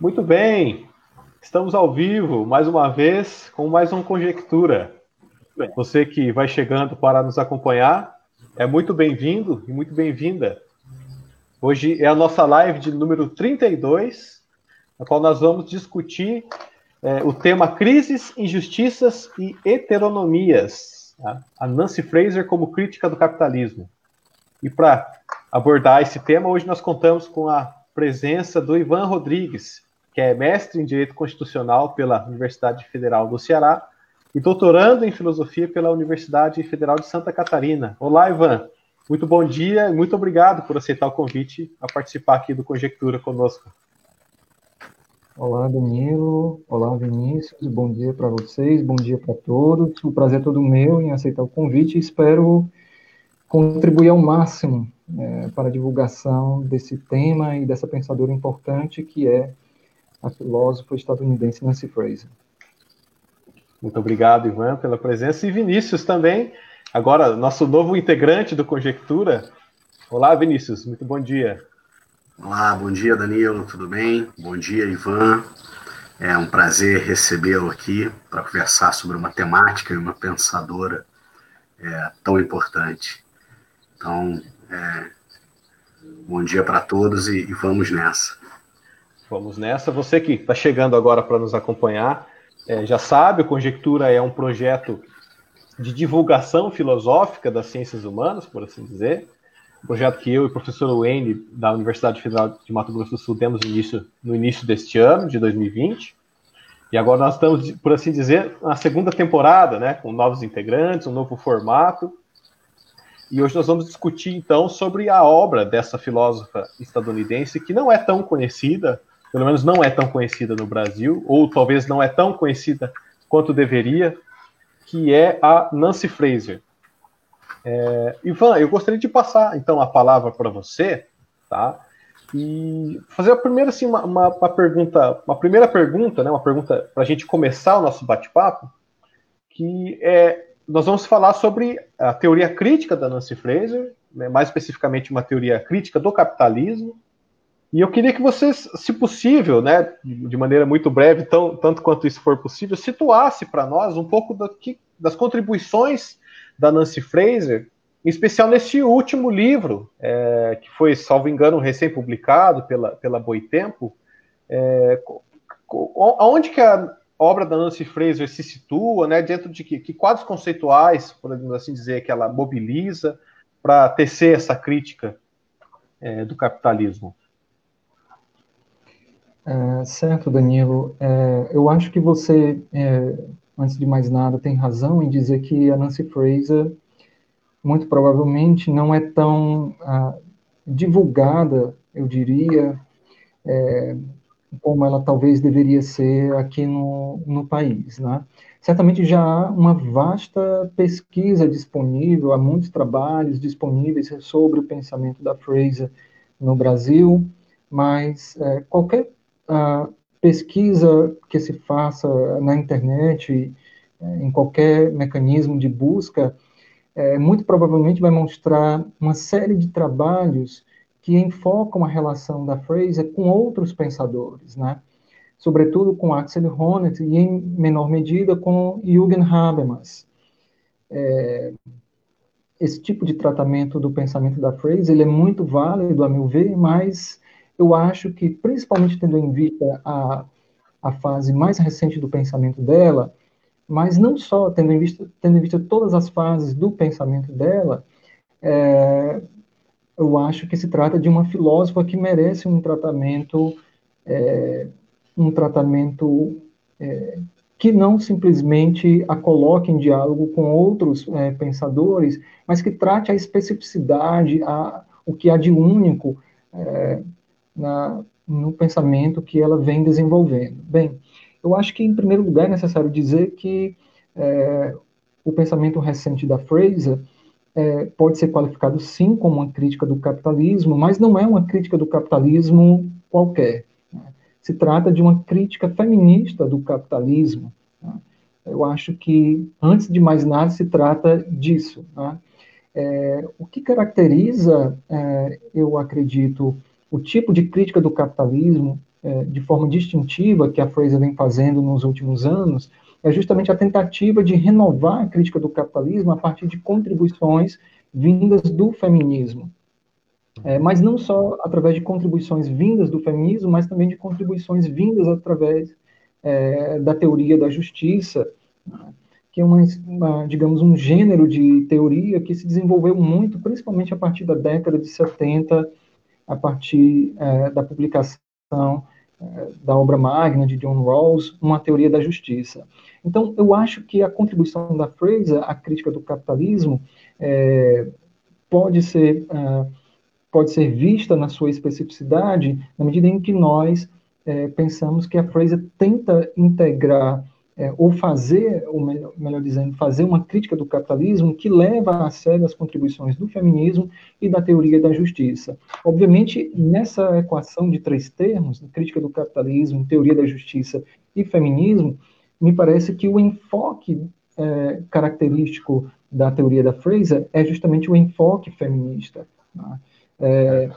Muito bem, estamos ao vivo mais uma vez com mais uma conjectura. Você que vai chegando para nos acompanhar, é muito bem-vindo e muito bem-vinda. Hoje é a nossa live de número 32, na qual nós vamos discutir é, o tema Crises, Injustiças e Heteronomias. Tá? A Nancy Fraser como crítica do capitalismo. E para abordar esse tema, hoje nós contamos com a presença do Ivan Rodrigues, que é mestre em Direito Constitucional pela Universidade Federal do Ceará e doutorando em Filosofia pela Universidade Federal de Santa Catarina. Olá, Ivan. Muito bom dia e muito obrigado por aceitar o convite a participar aqui do Conjectura conosco. Olá, Danilo. Olá, Vinícius. Bom dia para vocês, bom dia para todos. O prazer é todo meu em aceitar o convite e espero contribuir ao máximo é, para a divulgação desse tema e dessa pensadora importante que é a filósofa estadunidense Nancy Fraser. Muito obrigado, Ivan, pela presença. E Vinícius também, agora nosso novo integrante do Conjectura. Olá, Vinícius, muito bom dia. Olá, bom dia, Danilo, tudo bem? Bom dia, Ivan. É um prazer recebê-lo aqui para conversar sobre uma temática e uma pensadora é, tão importante. Então, é, bom dia para todos e, e vamos nessa. Vamos nessa. Você que está chegando agora para nos acompanhar, é, já sabe, o Conjectura é um projeto de divulgação filosófica das ciências humanas, por assim dizer. Um projeto que eu e o professor Wayne, da Universidade Federal de Mato Grosso do Sul, temos no início, no início deste ano, de 2020. E agora nós estamos, por assim dizer, na segunda temporada, né, com novos integrantes, um novo formato. E hoje nós vamos discutir, então, sobre a obra dessa filósofa estadunidense, que não é tão conhecida, pelo menos não é tão conhecida no Brasil, ou talvez não é tão conhecida quanto deveria, que é a Nancy Fraser. É, Ivan, eu gostaria de passar então a palavra para você, tá? E fazer a primeira assim uma, uma, uma pergunta, uma primeira pergunta, né? Uma pergunta para a gente começar o nosso bate-papo, que é nós vamos falar sobre a teoria crítica da Nancy Fraser, né, mais especificamente uma teoria crítica do capitalismo, e eu queria que vocês, se possível, né, de maneira muito breve, tão, tanto quanto isso for possível, situasse para nós um pouco que, das contribuições da Nancy Fraser, em especial nesse último livro, é, que foi, salvo engano, recém-publicado pela, pela Boitempo. É, aonde que a obra da Nancy Fraser se situa, né, dentro de que, que quadros conceituais, podemos assim dizer, que ela mobiliza para tecer essa crítica é, do capitalismo? É, certo, Danilo. É, eu acho que você, é, antes de mais nada, tem razão em dizer que a Nancy Fraser, muito provavelmente, não é tão ah, divulgada, eu diria, é, como ela talvez deveria ser aqui no, no país. Né? Certamente já há uma vasta pesquisa disponível, há muitos trabalhos disponíveis sobre o pensamento da Fraser no Brasil, mas é, qualquer a pesquisa que se faça na internet, é, em qualquer mecanismo de busca, é, muito provavelmente vai mostrar uma série de trabalhos que enfocam a relação da Fraser com outros pensadores, né? sobretudo com Axel Honneth e, em menor medida, com Jürgen Habermas. É, esse tipo de tratamento do pensamento da Fraser ele é muito válido, a meu ver, mas eu acho que, principalmente tendo em vista a, a fase mais recente do pensamento dela, mas não só tendo em vista, tendo em vista todas as fases do pensamento dela, é, eu acho que se trata de uma filósofa que merece um tratamento, é, um tratamento é, que não simplesmente a coloque em diálogo com outros é, pensadores, mas que trate a especificidade, a, o que há de único é, na, no pensamento que ela vem desenvolvendo. Bem, eu acho que, em primeiro lugar, é necessário dizer que é, o pensamento recente da Fraser é, pode ser qualificado, sim, como uma crítica do capitalismo, mas não é uma crítica do capitalismo qualquer. Né? Se trata de uma crítica feminista do capitalismo. Né? Eu acho que, antes de mais nada, se trata disso. Né? É, o que caracteriza, é, eu acredito, o tipo de crítica do capitalismo é, de forma distintiva que a Fraser vem fazendo nos últimos anos é justamente a tentativa de renovar a crítica do capitalismo a partir de contribuições vindas do feminismo. É, mas não só através de contribuições vindas do feminismo, mas também de contribuições vindas através é, da teoria da justiça, que é uma, uma, digamos, um gênero de teoria que se desenvolveu muito, principalmente a partir da década de 70, a partir é, da publicação da obra magna de John Rawls, Uma Teoria da Justiça. Então, eu acho que a contribuição da Fraser à crítica do capitalismo é, pode ser é, pode ser vista na sua especificidade na medida em que nós é, pensamos que a Fraser tenta integrar é, ou fazer, ou melhor, melhor, dizendo, fazer uma crítica do capitalismo que leva a sério as contribuições do feminismo e da teoria da justiça. Obviamente, nessa equação de três termos, crítica do capitalismo, teoria da justiça e feminismo, me parece que o enfoque é, característico da teoria da Fraser é justamente o enfoque feminista. Né? É,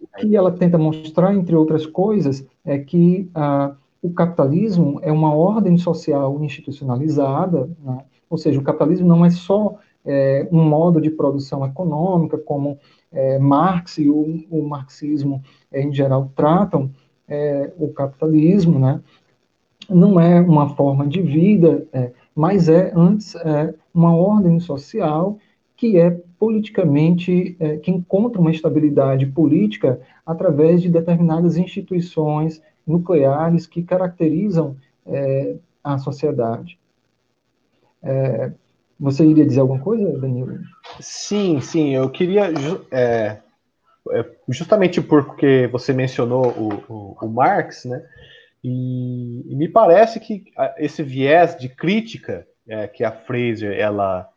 o que ela tenta mostrar, entre outras coisas, é que ah, o capitalismo é uma ordem social institucionalizada, né? ou seja, o capitalismo não é só é, um modo de produção econômica, como é, Marx e o, o marxismo é, em geral tratam é, o capitalismo, né? não é uma forma de vida, é, mas é antes é, uma ordem social que é politicamente, que encontra uma estabilidade política através de determinadas instituições nucleares que caracterizam é, a sociedade. É, você iria dizer alguma coisa, Danilo? Sim, sim, eu queria, é, é, justamente porque você mencionou o, o, o Marx, né, e, e, me parece que esse viés de crítica é, que a Fraser ela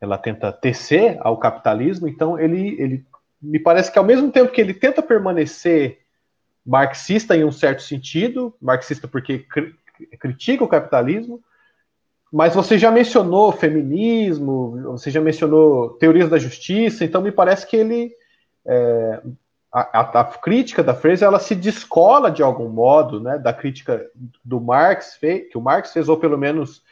ela tenta tecer ao capitalismo, então ele, ele me parece que ao mesmo tempo que ele tenta permanecer marxista em um certo sentido, marxista porque cri critica o capitalismo, mas você já mencionou feminismo, você já mencionou teorias da justiça, então me parece que ele é, a, a, a, crítica da Fraser ela se descola de algum modo, né, da crítica do Marx que o Marx fez ou pelo menos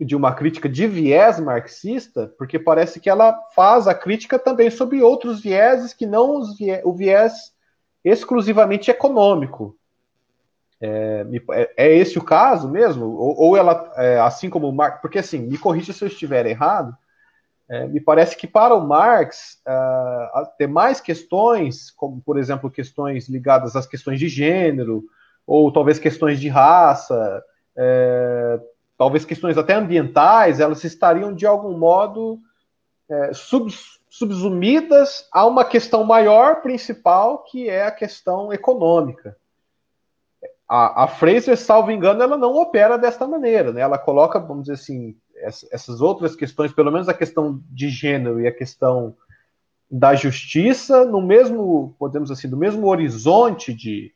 de uma crítica de viés marxista, porque parece que ela faz a crítica também sobre outros vieses que não viés, o viés exclusivamente econômico. É, é, é, esse o caso mesmo? Ou, ou ela, é, assim como o Marx, porque assim, me corrija se eu estiver errado, é, me parece que para o Marx, uh, tem mais questões, como por exemplo questões ligadas às questões de gênero, ou talvez questões de raça, é, talvez questões até ambientais, elas estariam de algum modo é, sub, subsumidas a uma questão maior principal, que é a questão econômica. A, a Fraser, salvo engano, ela não opera desta maneira, né? Ela coloca, vamos dizer assim, essas outras questões, pelo menos a questão de gênero e a questão da justiça, no mesmo, podemos assim, no mesmo horizonte de,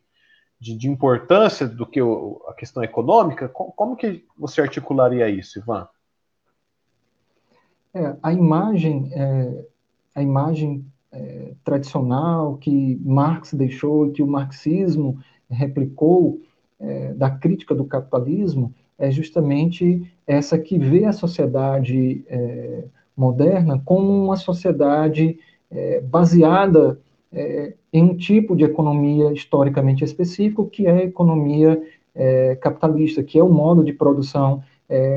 de, de importância do que o, a questão econômica, como, como, que você articularia isso, Ivan? É, a imagem, é, a imagem é, tradicional que Marx deixou, que o marxismo replicou é, da crítica do capitalismo, é justamente essa que vê a sociedade é, moderna como uma sociedade é, baseada é, em um tipo de economia historicamente específico, que é a economia é, capitalista, que é o modo de produção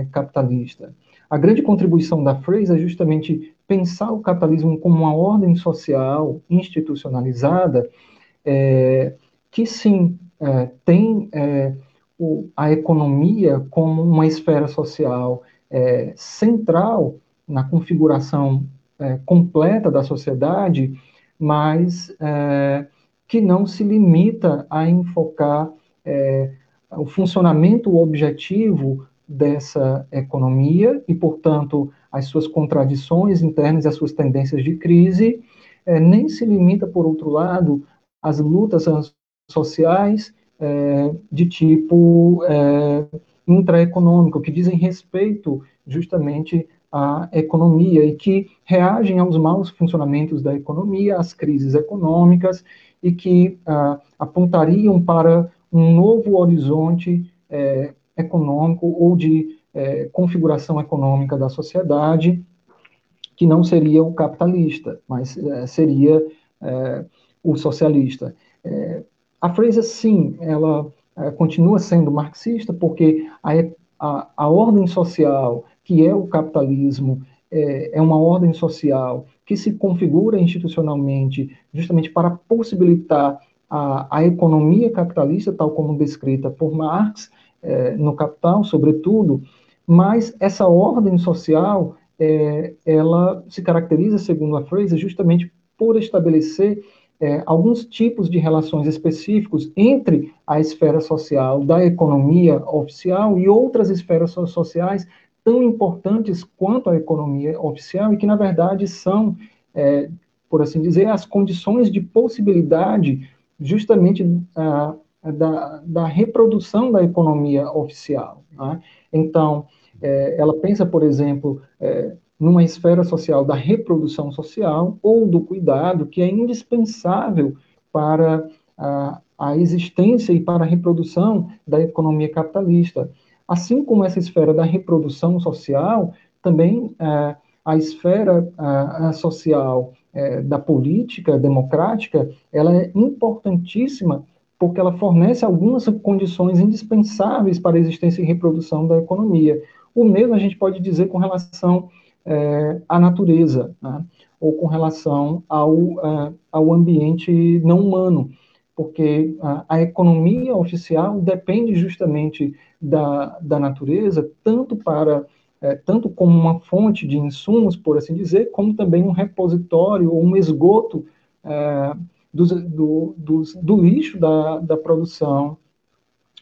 capitalista. A grande contribuição da Fraser é justamente pensar o capitalismo como uma ordem social institucionalizada, é, que sim é, tem é, o, a economia como uma esfera social é, central na configuração completa da sociedade mas é, que não se limita a enfocar é, o funcionamento objetivo dessa economia e, portanto, as suas contradições internas e as suas tendências de crise, é, nem se limita, por outro lado, às lutas sociais é, de tipo é, intraeconômico, que dizem respeito justamente a economia e que reagem aos maus funcionamentos da economia, às crises econômicas e que ah, apontariam para um novo horizonte é, econômico ou de é, configuração econômica da sociedade, que não seria o capitalista, mas é, seria é, o socialista. É, a Fraser, sim, ela é, continua sendo marxista, porque a, a, a, ordem social, que é o capitalismo, é, é uma ordem social que se configura institucionalmente justamente para possibilitar a, a economia capitalista, tal como descrita por Marx, no Capital, sobretudo, mas essa ordem social, é, ela se caracteriza, segundo a Fraser, justamente por estabelecer é, alguns tipos de relações específicos entre a esfera social da economia oficial e outras esferas sociais tão importantes quanto a economia oficial e que, na verdade, são, é, por assim dizer, as condições de possibilidade justamente ah, da, da, reprodução da economia oficial. Né? Então, é, ela pensa, por exemplo, é, numa esfera social da reprodução social ou do cuidado, que é indispensável para a, a existência e para a reprodução da economia capitalista. Assim como essa esfera da reprodução social, também é, a esfera a, a social é, da política democrática, ela é importantíssima porque ela fornece algumas condições indispensáveis para a existência e reprodução da economia. O mesmo a gente pode dizer com relação é, à natureza, né? ou com relação ao, é, ao ambiente não humano, porque a, a, economia oficial depende justamente da, da natureza, tanto para é, tanto como uma fonte de insumos, por assim dizer, como também um repositório ou um esgoto do, do, do, do, lixo da, da produção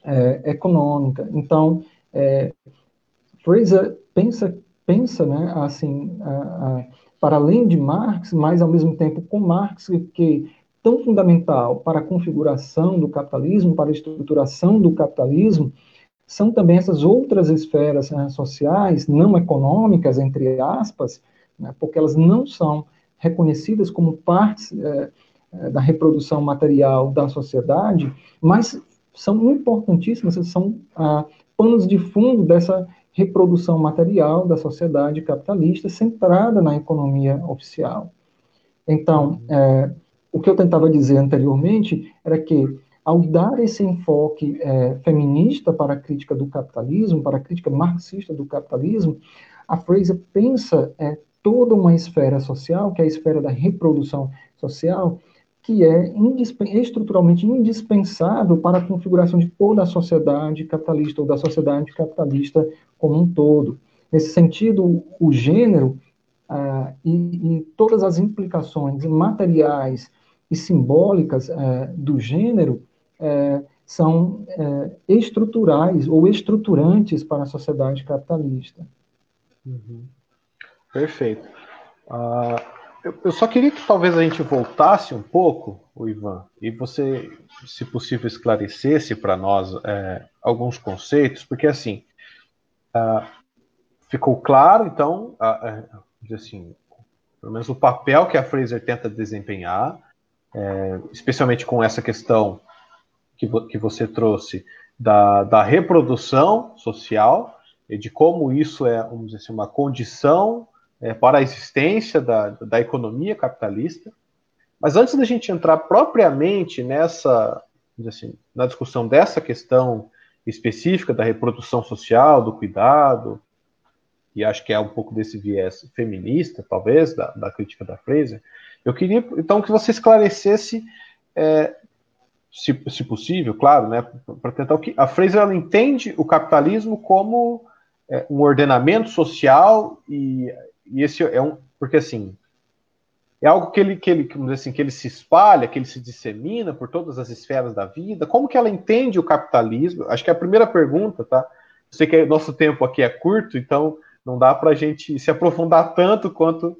é, econômica. Então, é, Fraser pensa, pensa né, assim, a, a, para além de Marx, mas ao mesmo tempo com Marx, que tão fundamental para a configuração do capitalismo, para a estruturação do capitalismo, são também essas outras esferas né, sociais, não econômicas, entre aspas, né, porque elas não são reconhecidas como partes é, da reprodução material da sociedade, mas são importantíssimas, são ah, panos de fundo dessa reprodução material da sociedade capitalista centrada na economia oficial. Então, é, o que eu tentava dizer anteriormente era que ao dar esse enfoque é, feminista para a crítica do capitalismo, para a crítica marxista do capitalismo, a Fraser pensa é, toda uma esfera social, que é a esfera da reprodução social, que é estruturalmente indispensável para a configuração de toda a sociedade capitalista, ou da sociedade capitalista como um todo. Nesse sentido, o gênero ah, e, e, todas as implicações materiais e simbólicas ah, do gênero é, são é, estruturais ou estruturantes para a sociedade capitalista. Uhum. Perfeito. Uh, eu, eu, só queria que talvez a gente voltasse um pouco, o Ivan, e você, se possível, esclarecesse para nós é, alguns conceitos, porque assim uh, ficou claro, então, uh, assim, pelo menos o papel que a Fraser tenta desempenhar, é, especialmente com essa questão que, vo, que você trouxe da, da reprodução social e de como isso é, vamos dizer assim, uma condição é, para a existência da, da economia capitalista. Mas antes da gente entrar propriamente nessa, assim, na discussão dessa questão específica da reprodução social, do cuidado, e acho que é um pouco desse viés feminista, talvez, da, da crítica da Fraser, eu queria então que você esclarecesse é, se, se possível, claro, né, para tentar o que a Fraser ela entende o capitalismo como é, um ordenamento social e, e, esse é um porque assim é algo que ele que ele assim que ele se espalha, que ele se dissemina por todas as esferas da vida. Como que ela entende o capitalismo? Acho que é a primeira pergunta, tá? Eu sei que nosso tempo aqui é curto, então não dá para a gente se aprofundar tanto quanto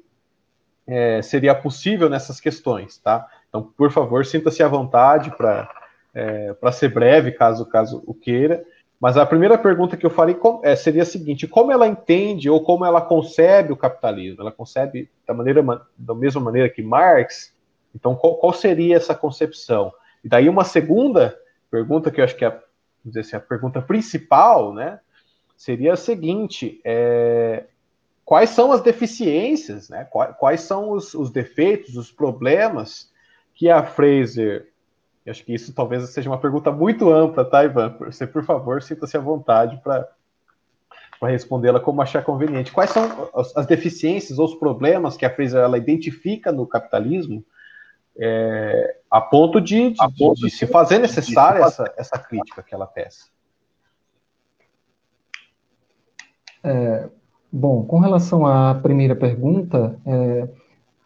é, seria possível nessas questões, tá? Então, por favor, sinta-se à vontade para é, ser breve, caso, caso o queira. Mas a primeira pergunta que eu falei é, seria a seguinte: como ela entende ou como ela concebe o capitalismo? Ela concebe da, maneira, da mesma maneira que Marx? Então, qual, qual seria essa concepção? E daí, uma segunda pergunta que eu acho que é dizer assim, a pergunta principal, né, seria a seguinte: é, quais são as deficiências, né? Quais, quais são os, os, defeitos, os problemas que a Fraser. Eu acho que isso talvez seja uma pergunta muito ampla, tá, Ivan? Você, por favor, sinta-se à vontade para respondê-la como achar conveniente. Quais são as, as, deficiências ou os problemas que a Fraser ela identifica no capitalismo é, a ponto de, de, a ponto de, de se fazer necessária essa, essa crítica que ela peça? É, bom, com relação à primeira pergunta, é,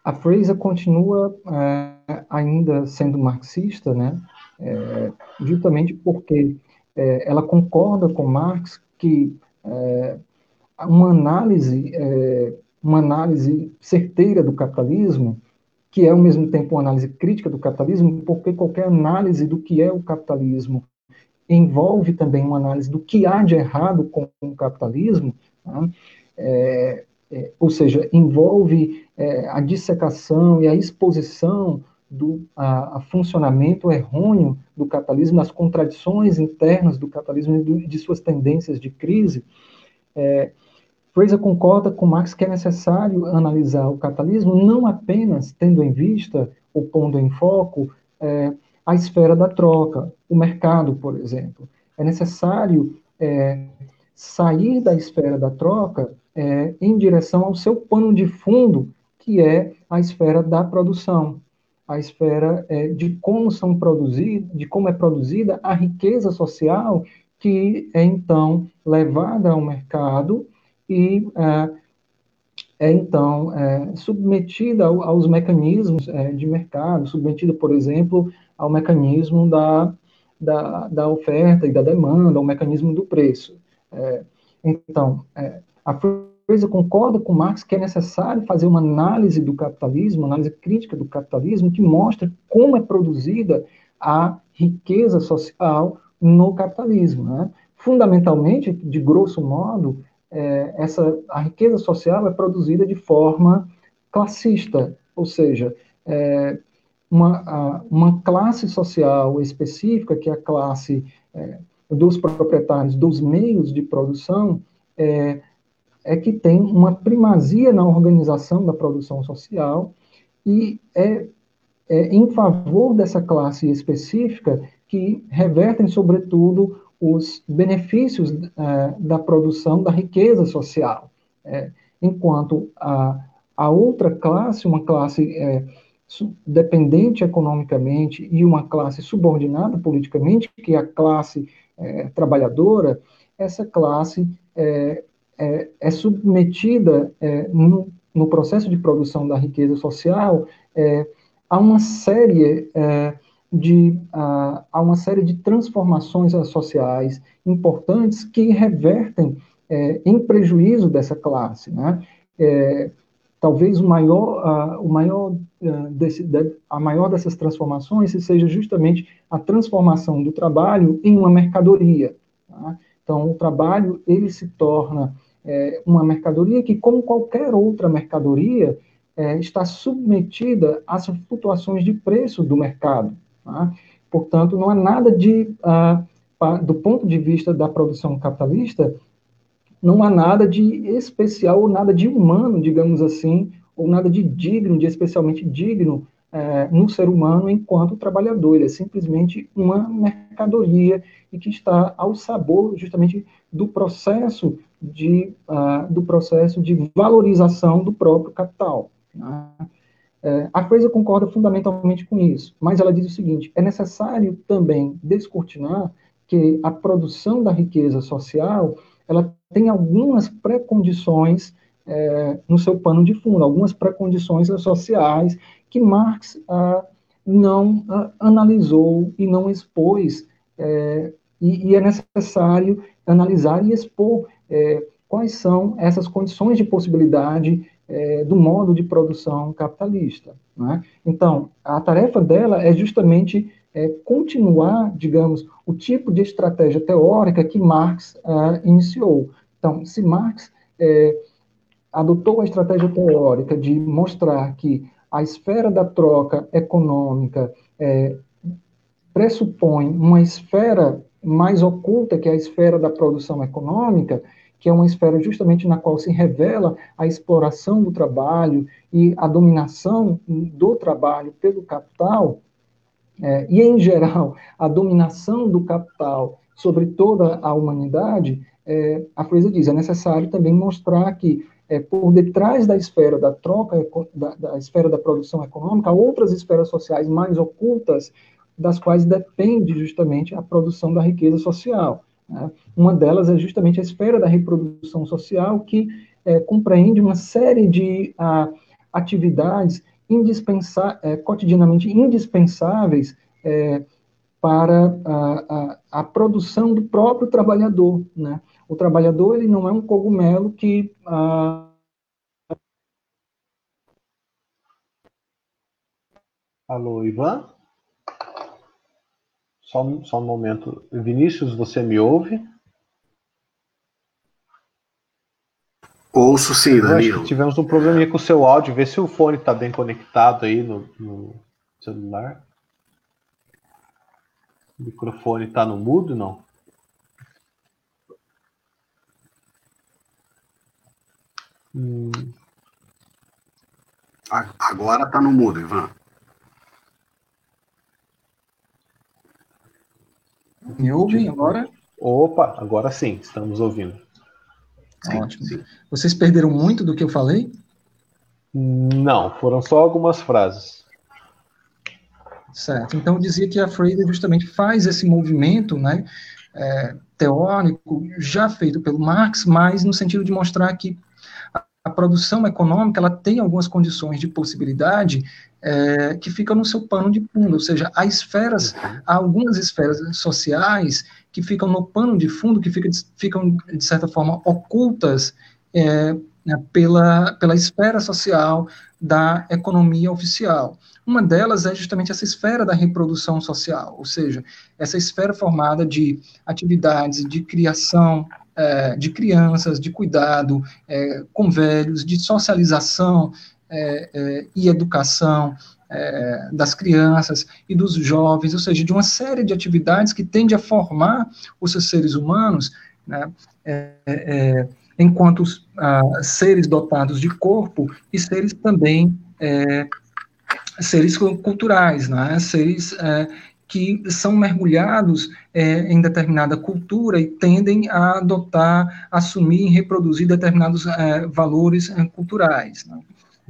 a Fraser continua é, ainda sendo marxista, né? É, justamente porque é, ela concorda com Marx que é, uma análise, uma análise certeira do capitalismo, que é ao mesmo tempo uma análise crítica do capitalismo, porque qualquer análise do que é o capitalismo envolve também uma análise do que há de errado com o capitalismo, Tá? É, é, ou seja, envolve é, a dissecação e a exposição do a, a funcionamento errôneo do capitalismo, as contradições internas do capitalismo e de suas tendências de crise. É, Fraser concorda com Marx que é necessário analisar o capitalismo não apenas tendo em vista ou pondo em foco é, a esfera da troca, o mercado, por exemplo. É necessário é, sair da esfera da troca é, em direção ao seu pano de fundo, que é a esfera da produção, a esfera é, de como são produzidos, de como é produzida a riqueza social que é então levada ao mercado e é, é então é, submetida aos mecanismos é, de mercado, submetida, por exemplo, ao mecanismo da, da, da oferta e da demanda, ao mecanismo do preço. É, então, é, a Fraser concorda com Marx que é necessário fazer uma análise do capitalismo, uma análise crítica do capitalismo, que mostra como é produzida a riqueza social no capitalismo. Né? Fundamentalmente, de grosso modo, é, essa, a riqueza social é produzida de forma classista, ou seja, é, uma, uma classe social específica, que é a classe é, dos proprietários dos meios de produção é, é que tem uma primazia na organização da produção social e é, é em favor dessa classe específica que revertem, sobretudo, os benefícios é, da produção da riqueza social, é, enquanto a, a outra classe, uma classe é, dependente economicamente e uma classe subordinada politicamente, que é a classe é, trabalhadora, essa classe é, é, é submetida é, no, no, processo de produção da riqueza social é, a uma série é, de a, a, uma série de transformações sociais importantes que revertem em prejuízo dessa classe, né? talvez o maior, a, o maior, desse, a maior dessas transformações seja justamente a transformação do trabalho em uma mercadoria. Tá? Então, o trabalho ele se torna é, uma mercadoria que, como qualquer outra mercadoria, é, está submetida às flutuações de preço do mercado. Tá? Portanto, não há nada de, ah, do ponto de vista da produção capitalista, não há nada de especial ou nada de humano, digamos assim, ou nada de digno, de especialmente digno é, no ser humano enquanto trabalhador. Ele é simplesmente uma mercadoria e que está ao sabor justamente do processo de, uh, do processo de valorização do próprio capital. Né? É, a coisa concorda fundamentalmente com isso, mas ela diz o seguinte: é necessário também descortinar que a produção da riqueza social ela tem algumas pré-condições é, no seu pano de fundo, algumas pré-condições sociais que Marx ah, não ah, analisou e não expôs, é, e, e, é necessário analisar e expor é, quais são essas condições de possibilidade é, do modo de produção capitalista. Né? Então, a tarefa dela é justamente é, continuar, digamos, o tipo de estratégia teórica que Marx ah, iniciou. Então, se Marx é, adotou a estratégia teórica de mostrar que a esfera da troca econômica é, pressupõe uma esfera mais oculta, que é a esfera da produção econômica, que é uma esfera justamente na qual se revela a exploração do trabalho e a dominação do trabalho pelo capital, é, e em geral a dominação do capital sobre toda a humanidade, é, a Fraser diz, é necessário também mostrar que é, por detrás da esfera da troca, da, da esfera da produção econômica, outras esferas sociais mais ocultas, das quais depende justamente a produção da riqueza social. Né? Uma delas é justamente a esfera da reprodução social, que é, compreende uma série de a, atividades indispensa é, cotidianamente indispensáveis é, para a, a, a, produção do próprio trabalhador. Né? O trabalhador ele não é um cogumelo que a, Alô, Ivan? Só, só um momento. Vinícius, você me ouve? Ouço sim, Danilo. tivemos um probleminha com o seu áudio. Vê se o fone está bem conectado aí no, no celular. O microfone está no mudo, não? Hum. Agora está no mudo, Ivan. Me ouvem agora? Opa, agora sim, estamos ouvindo. Sim, Ótimo. Sim. Vocês perderam muito do que eu falei? Não, foram só algumas frases. Certo. Então eu dizia que a Freire justamente faz esse movimento, né, é, teórico já feito pelo Marx, mas no sentido de mostrar que a, a produção econômica ela tem algumas condições de possibilidade é, que ficam no seu pano de fundo, ou seja, há esferas, há algumas esferas sociais que ficam no pano de fundo, que fica, ficam, de certa forma, ocultas é, né, pela, pela esfera social da economia oficial. Uma delas é justamente essa esfera da reprodução social, ou seja, essa esfera formada de atividades de criação é, de crianças, de cuidado é, com velhos, de socialização é, é e educação, é, das crianças e dos jovens, ou seja, de uma série de atividades que tende a formar os seres humanos, né, é, é, enquanto seres dotados de corpo e seres também é, seres culturais, né, seres é, que são mergulhados é, em determinada cultura e tendem a adotar, assumir e reproduzir determinados valores culturais. Né.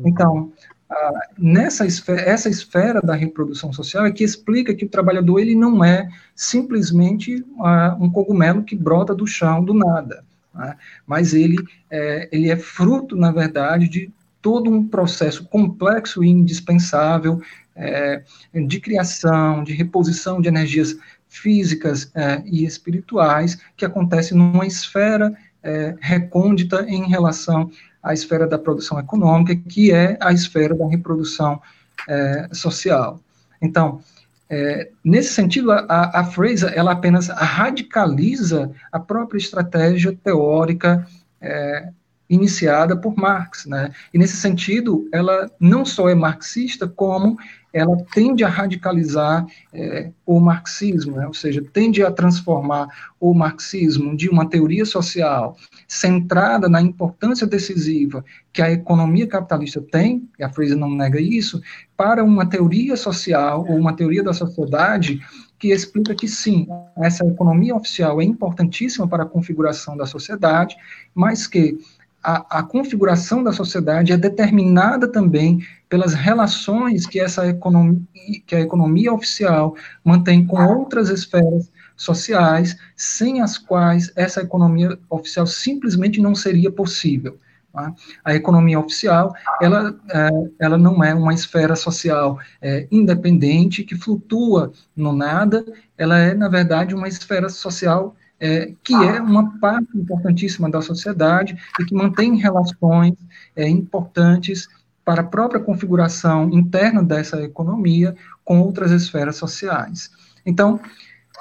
Então, ah, nessa esfera, essa esfera da reprodução social é que explica que o trabalhador ele não é simplesmente ah, um cogumelo que brota do chão do nada, né? mas ele é, ele é fruto, na verdade, de todo um processo complexo e indispensável é, de criação, de reposição de energias físicas é, e espirituais que acontece numa esfera é, recôndita em relação a esfera da produção econômica, que é a esfera da reprodução é, social. Então, é, nesse sentido, a, a Fraser ela apenas radicaliza a própria estratégia teórica é, iniciada por Marx, né? E nesse sentido, ela não só é marxista, como ela tende a radicalizar é, o marxismo, né? ou seja, tende a transformar o marxismo de uma teoria social centrada na importância decisiva que a economia capitalista tem, e a Fraser não nega isso, para uma teoria social ou uma teoria da sociedade que explica que sim, essa economia oficial é importantíssima para a configuração da sociedade, mas que a, a, configuração da sociedade é determinada também pelas relações que essa economia, que a economia oficial mantém com outras esferas sociais, sem as quais essa economia oficial simplesmente não seria possível. Tá? A economia oficial, ela, é, ela não é uma esfera social é, independente que flutua no nada, ela é, na verdade, uma esfera social é, que é uma parte importantíssima da sociedade e que mantém relações é, importantes para a própria configuração interna dessa economia com outras esferas sociais. Então,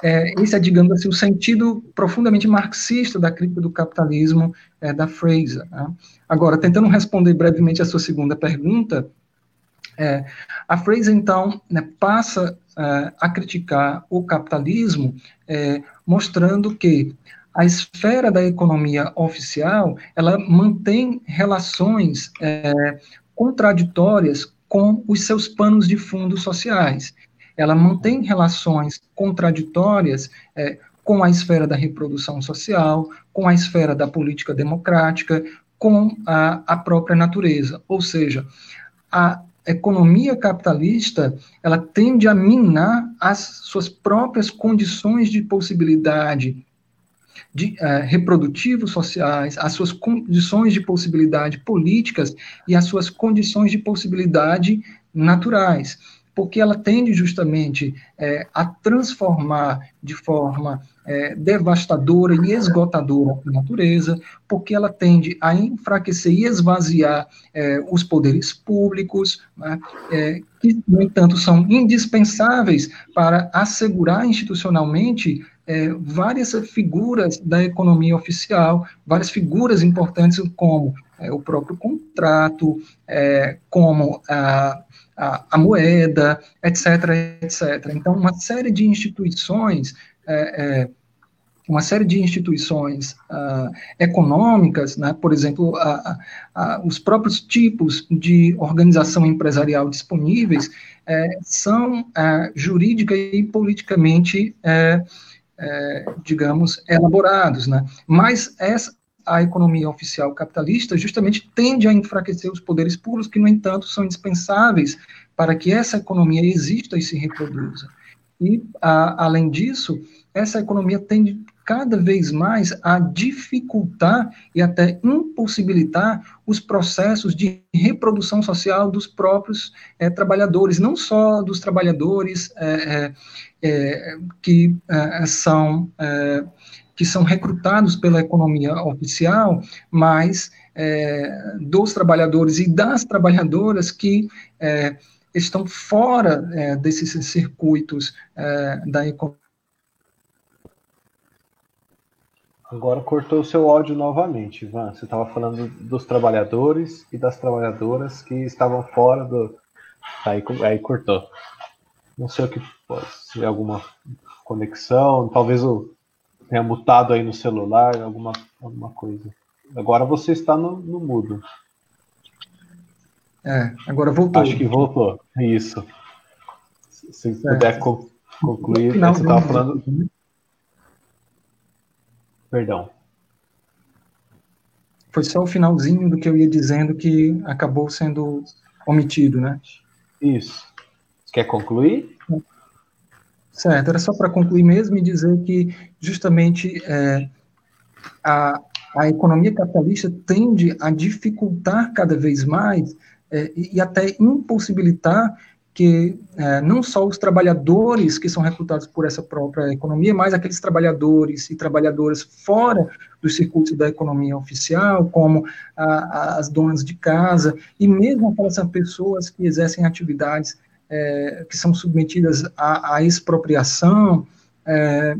é, esse é, digamos assim, o sentido profundamente marxista da crítica do capitalismo é, da Fraser. Né? Agora, tentando responder brevemente a sua segunda pergunta, É, a Fraser, então, né, passa é, a criticar o capitalismo, é, mostrando que a esfera da economia oficial ela mantém relações é, contraditórias com os seus panos de fundo sociais. Ela mantém relações contraditórias é, com a esfera da reprodução social, com a esfera da política democrática, com a, a própria natureza. Ou seja, a economia capitalista ela tende a minar as suas próprias condições de possibilidade de, uh, reprodutivos sociais, as suas condições de possibilidade políticas e as suas condições de possibilidade naturais, porque ela tende justamente é, a transformar de forma é, devastadora e esgotadora a natureza, porque ela tende a enfraquecer e esvaziar é, os poderes públicos, né, é, que, no entanto, são indispensáveis para assegurar institucionalmente é, várias figuras da economia oficial, várias figuras importantes como é, o próprio contrato, é, como a, a, a, moeda, etc., etc. Então, uma série de instituições é, é, uma série de instituições uh, econômicas, né, por exemplo, os próprios tipos de organização empresarial disponíveis eh, são eh, jurídica e politicamente é, digamos, elaborados, né? Mas essa, a economia oficial capitalista justamente tende a enfraquecer os poderes públicos, que, no entanto, são indispensáveis para que essa economia exista e se reproduza. E, a, além disso, essa economia tende cada vez mais a dificultar e até impossibilitar os processos de reprodução social dos próprios é, trabalhadores, não só dos trabalhadores é, é, que são que são recrutados pela economia oficial, mas dos trabalhadores e das trabalhadoras que estão fora desses circuitos da economia Agora cortou o seu áudio novamente, Ivan. Você estava falando dos trabalhadores e das trabalhadoras que estavam fora do. Aí, aí cortou. Não sei o que pode ser alguma conexão, talvez o tenha mutado aí no celular, alguma, alguma coisa. Agora você está no, no mudo. É, agora voltou. Acho que voltou. Isso. Se puder concluir, não, você estava falando. Perdão. Foi só o finalzinho do que eu ia dizendo que acabou sendo omitido, né? Isso. Quer concluir? Certo, era só para concluir mesmo e dizer que justamente é, a, a economia capitalista tende a dificultar cada vez mais é, e até impossibilitar que é, não só os trabalhadores que são recrutados por essa própria economia, mas aqueles trabalhadores e trabalhadoras fora dos circuitos da economia oficial, como a, as donas de casa, e mesmo aquelas pessoas que exercem atividades é, que são submetidas à, à expropriação, é,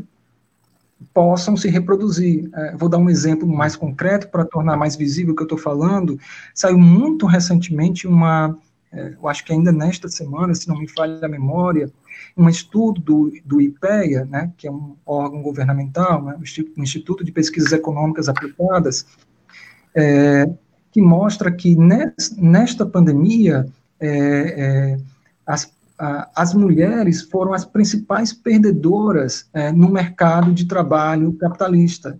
possam se reproduzir. É, vou dar um exemplo mais concreto para tornar mais visível o que eu estou falando. Saiu muito recentemente uma é, eu acho que ainda nesta semana, se não me falha a memória, um estudo do, do IPEA, né, que é um órgão governamental, né, um Instituto de Pesquisas Econômicas Aplicadas, é, que mostra que nesta pandemia é, é, as, as mulheres foram as principais perdedoras é, no mercado de trabalho capitalista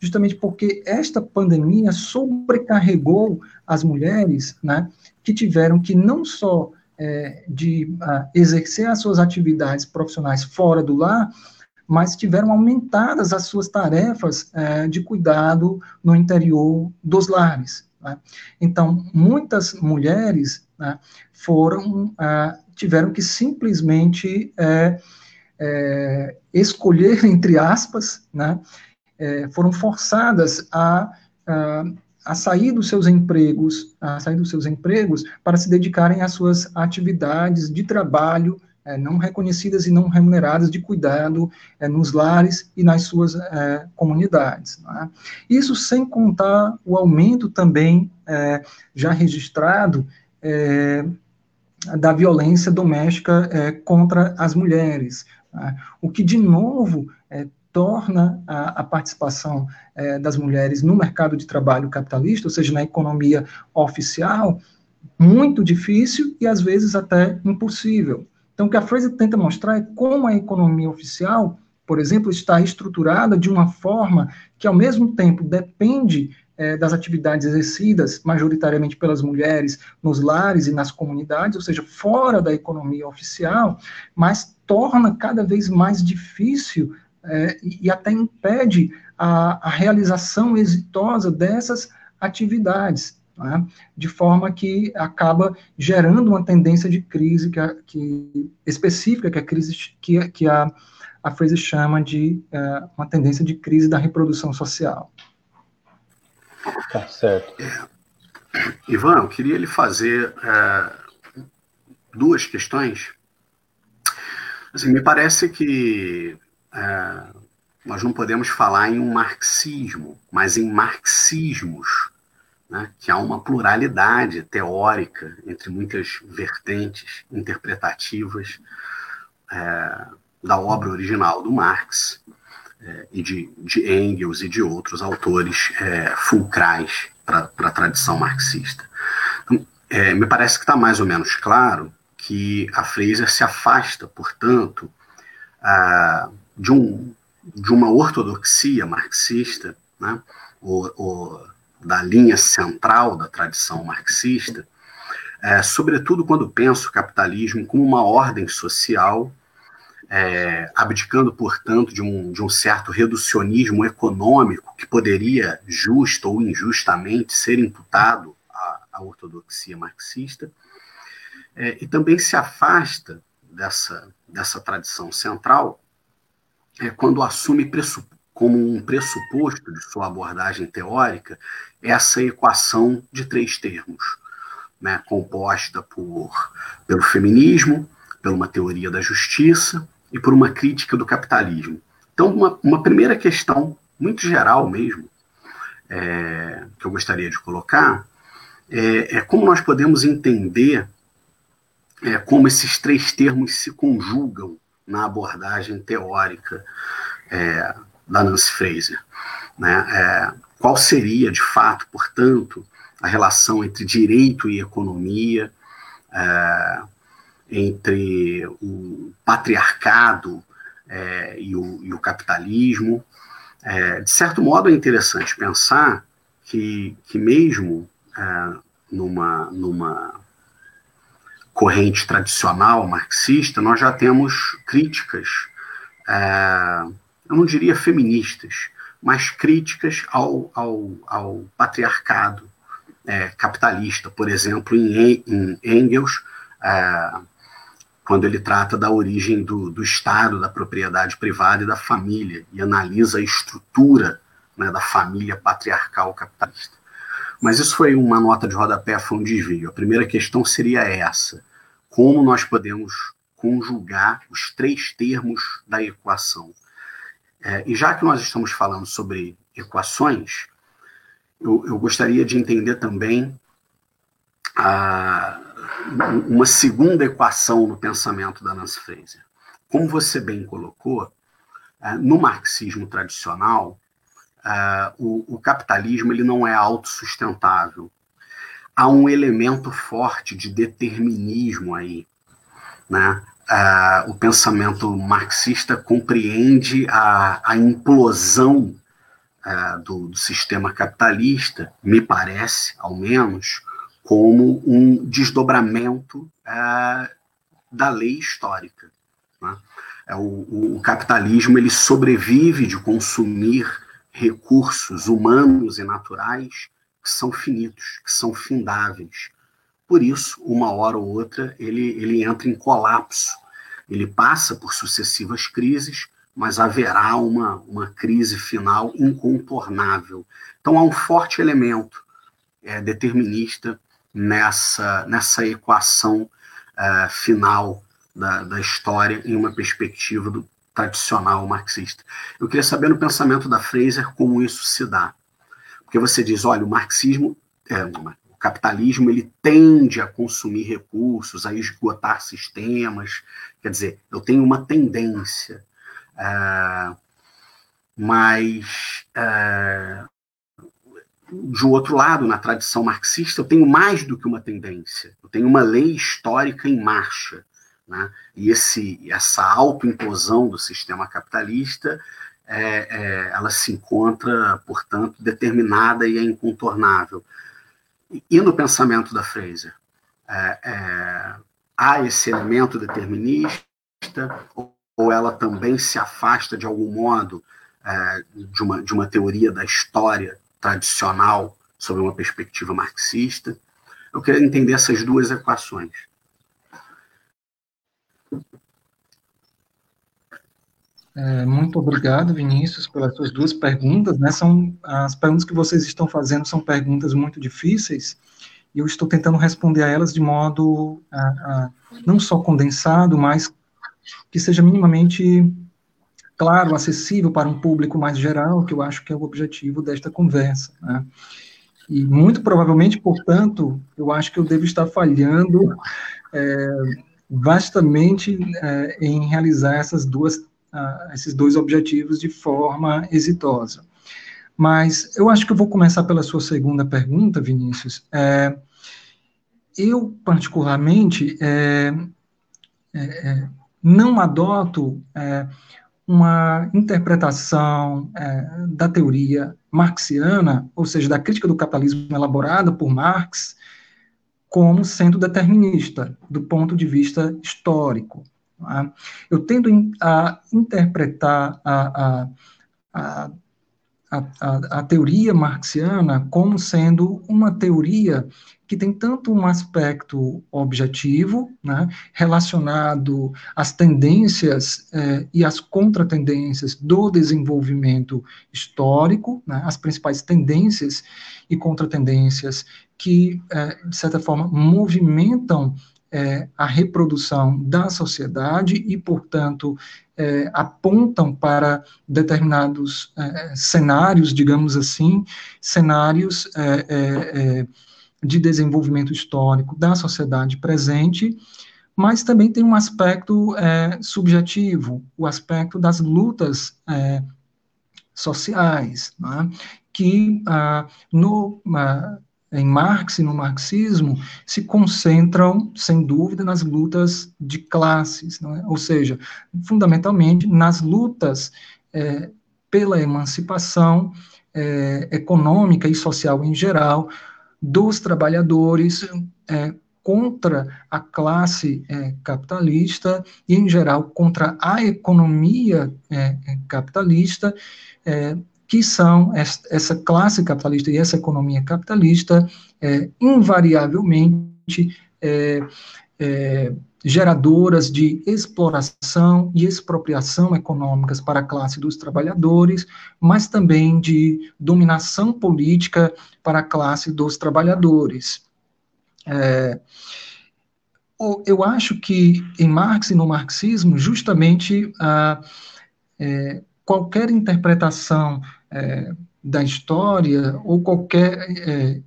justamente porque esta pandemia sobrecarregou as mulheres, né, que tiveram que não só é, de exercer as suas atividades profissionais fora do lar, mas tiveram aumentadas as suas tarefas é, de cuidado no interior dos lares. Né? Então, muitas mulheres né, foram uh, tiveram que simplesmente é, é, escolher entre aspas, né, é, foram forçadas a, a a sair dos seus empregos, a sair dos seus empregos para se dedicarem às suas atividades de trabalho é, não reconhecidas e não remuneradas de cuidado é, nos lares e nas suas é, comunidades. É? Isso sem contar o aumento também já registrado da violência doméstica é, contra as mulheres, né? o que, de novo, é, torna a, a participação é, das mulheres no mercado de trabalho capitalista, ou seja, na economia oficial, muito difícil e, às vezes, até impossível. Então, o que a Fraser tenta mostrar é como a economia oficial, por exemplo, está estruturada de uma forma que, ao mesmo tempo, depende é, das atividades exercidas majoritariamente pelas mulheres nos lares e nas comunidades, ou seja, fora da economia oficial, mas torna cada vez mais difícil é, e até impede a, a, realização exitosa dessas atividades, né? de forma que acaba gerando uma tendência de crise que, que específica que a crise que, que a, a Fraser chama de é, uma tendência de crise da reprodução social. Tá certo. É, Ivan, eu queria lhe fazer é, duas questões. Assim, me parece que é, nós não podemos falar em um marxismo, mas em marxismos, né, que há uma pluralidade teórica entre muitas vertentes interpretativas é, da obra original do Marx é, e de, de, Engels e de outros autores é, fulcrais para a tradição marxista. Então, é, me parece que está mais ou menos claro que a Fraser se afasta, portanto, a, de, um, de uma ortodoxia marxista, né, ou, ou da linha central da tradição marxista, é, sobretudo quando penso o capitalismo como uma ordem social é, abdicando, portanto, de um, de um certo reducionismo econômico que poderia, justo ou injustamente, ser imputado à, à ortodoxia marxista, é, e também se afasta dessa, dessa tradição central é, quando assume como um pressuposto de sua abordagem teórica essa equação de três termos, né, composta por, pelo feminismo, por uma teoria da justiça e por uma crítica do capitalismo. Então, uma, uma primeira questão, muito geral mesmo, é, que eu gostaria de colocar, é, é como nós podemos entender é, como esses três termos se conjugam na abordagem teórica é, da Nancy Fraser. Né? É, qual seria, de fato, portanto, a relação entre direito e economia, é, entre o patriarcado é, e, o, e, o, capitalismo. É, de certo modo, é interessante pensar que, que mesmo é, numa, numa corrente tradicional marxista, nós já temos críticas, é, eu não diria feministas, mas críticas ao, ao, ao patriarcado é, capitalista. Por exemplo, em, em Engels, é, quando ele trata da origem do, do Estado, da propriedade privada e da família, e analisa a estrutura né, da família patriarcal capitalista. Mas isso foi uma nota de rodapé, foi um desvio. A primeira questão seria essa: como nós podemos conjugar os três termos da equação? É, e já que nós estamos falando sobre equações, eu, eu gostaria de entender também a, uma segunda equação no pensamento da Nancy Fraser. Como você bem colocou, é, no marxismo tradicional, é, o, capitalismo ele não é autossustentável. Há um elemento forte de determinismo aí. Né? É, o pensamento marxista compreende a, implosão do sistema capitalista, me parece, ao menos, como um desdobramento é, da lei histórica. Né? É, o, o, capitalismo ele sobrevive de consumir recursos humanos e naturais que são finitos, que são findáveis. Por isso, uma hora ou outra, ele, ele entra em colapso. Ele passa por sucessivas crises, mas haverá uma, uma crise final incontornável. Então, há um forte elemento é, determinista nessa, nessa equação uh, final da, da história em uma perspectiva do tradicional marxista. Eu queria saber no pensamento da Fraser como isso se dá. Porque você diz, olha, o marxismo, é, capitalismo ele tende a consumir recursos, a esgotar sistemas. Quer dizer, eu tenho uma tendência. É, mas, é, de outro lado, na tradição marxista, eu tenho mais do que uma tendência. Eu tenho uma lei histórica em marcha. Né? E esse, essa autoimplosão do sistema capitalista é, é, ela se encontra, portanto, determinada e é incontornável. E no pensamento da Fraser, é, é, há esse elemento determinista, ou ela também se afasta de algum modo é, de, uma, de uma teoria da história tradicional sob uma perspectiva marxista? Eu queria entender essas duas equações. É, muito obrigado, Vinícius, pelas suas duas perguntas. Né? São as perguntas que vocês estão fazendo são perguntas muito difíceis e eu estou tentando responder a elas de modo a, a, não só condensado, mas que seja minimamente claro, acessível para um público mais geral, que eu acho que é o objetivo desta conversa. Né? E muito provavelmente, portanto, eu acho que eu devo estar falhando é, vastamente é, em realizar essas duas uh, esses dois objetivos de forma exitosa. Mas eu acho que eu vou começar pela sua segunda pergunta, Vinícius. É, eu, particularmente, é, é, é não adoto uma interpretação é, da teoria marxiana, ou seja, da crítica do capitalismo elaborada por Marx, como sendo determinista, do ponto de vista histórico. Tá? Eu tendo a interpretar a, a, a, a, teoria marxiana como sendo uma teoria que tem tanto um aspecto objetivo, né, relacionado às tendências eh, e às contratendências do desenvolvimento histórico, né, as principais tendências e contratendências que, eh, de certa forma, movimentam é, a reprodução da sociedade e, portanto, é, apontam para determinados é, cenários, digamos assim, cenários é, é, é, de desenvolvimento histórico da sociedade presente, mas também tem um aspecto subjetivo, o aspecto das lutas sociais, né, que ah, no ah, em Marx e no marxismo se concentram, sem dúvida, nas lutas de classes, é? ou seja, fundamentalmente nas lutas é, pela emancipação é, econômica e social em geral dos trabalhadores é, contra a classe é, capitalista e, em geral, contra a economia é, capitalista, que são essa classe capitalista e essa economia capitalista, é, invariavelmente é, é, geradoras de exploração e expropriação econômicas para a classe dos trabalhadores, mas também de dominação política para a classe dos trabalhadores. É, eu acho que em Marx e no marxismo, justamente, a, é, qualquer interpretação é, da história ou qualquer é,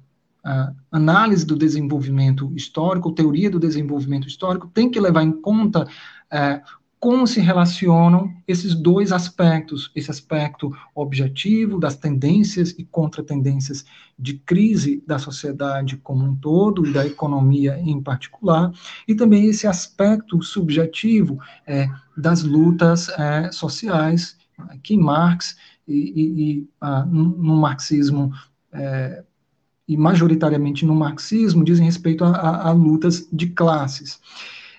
análise do desenvolvimento histórico, teoria do desenvolvimento histórico, tem que levar em conta é, como se relacionam esses dois aspectos, esse aspecto objetivo das tendências e contratendências de crise da sociedade como um todo e da economia em particular, e também esse aspecto subjetivo é, das lutas é, sociais que Marx e, e ah, no marxismo é, e majoritariamente no marxismo dizem respeito a, a, a lutas de classes.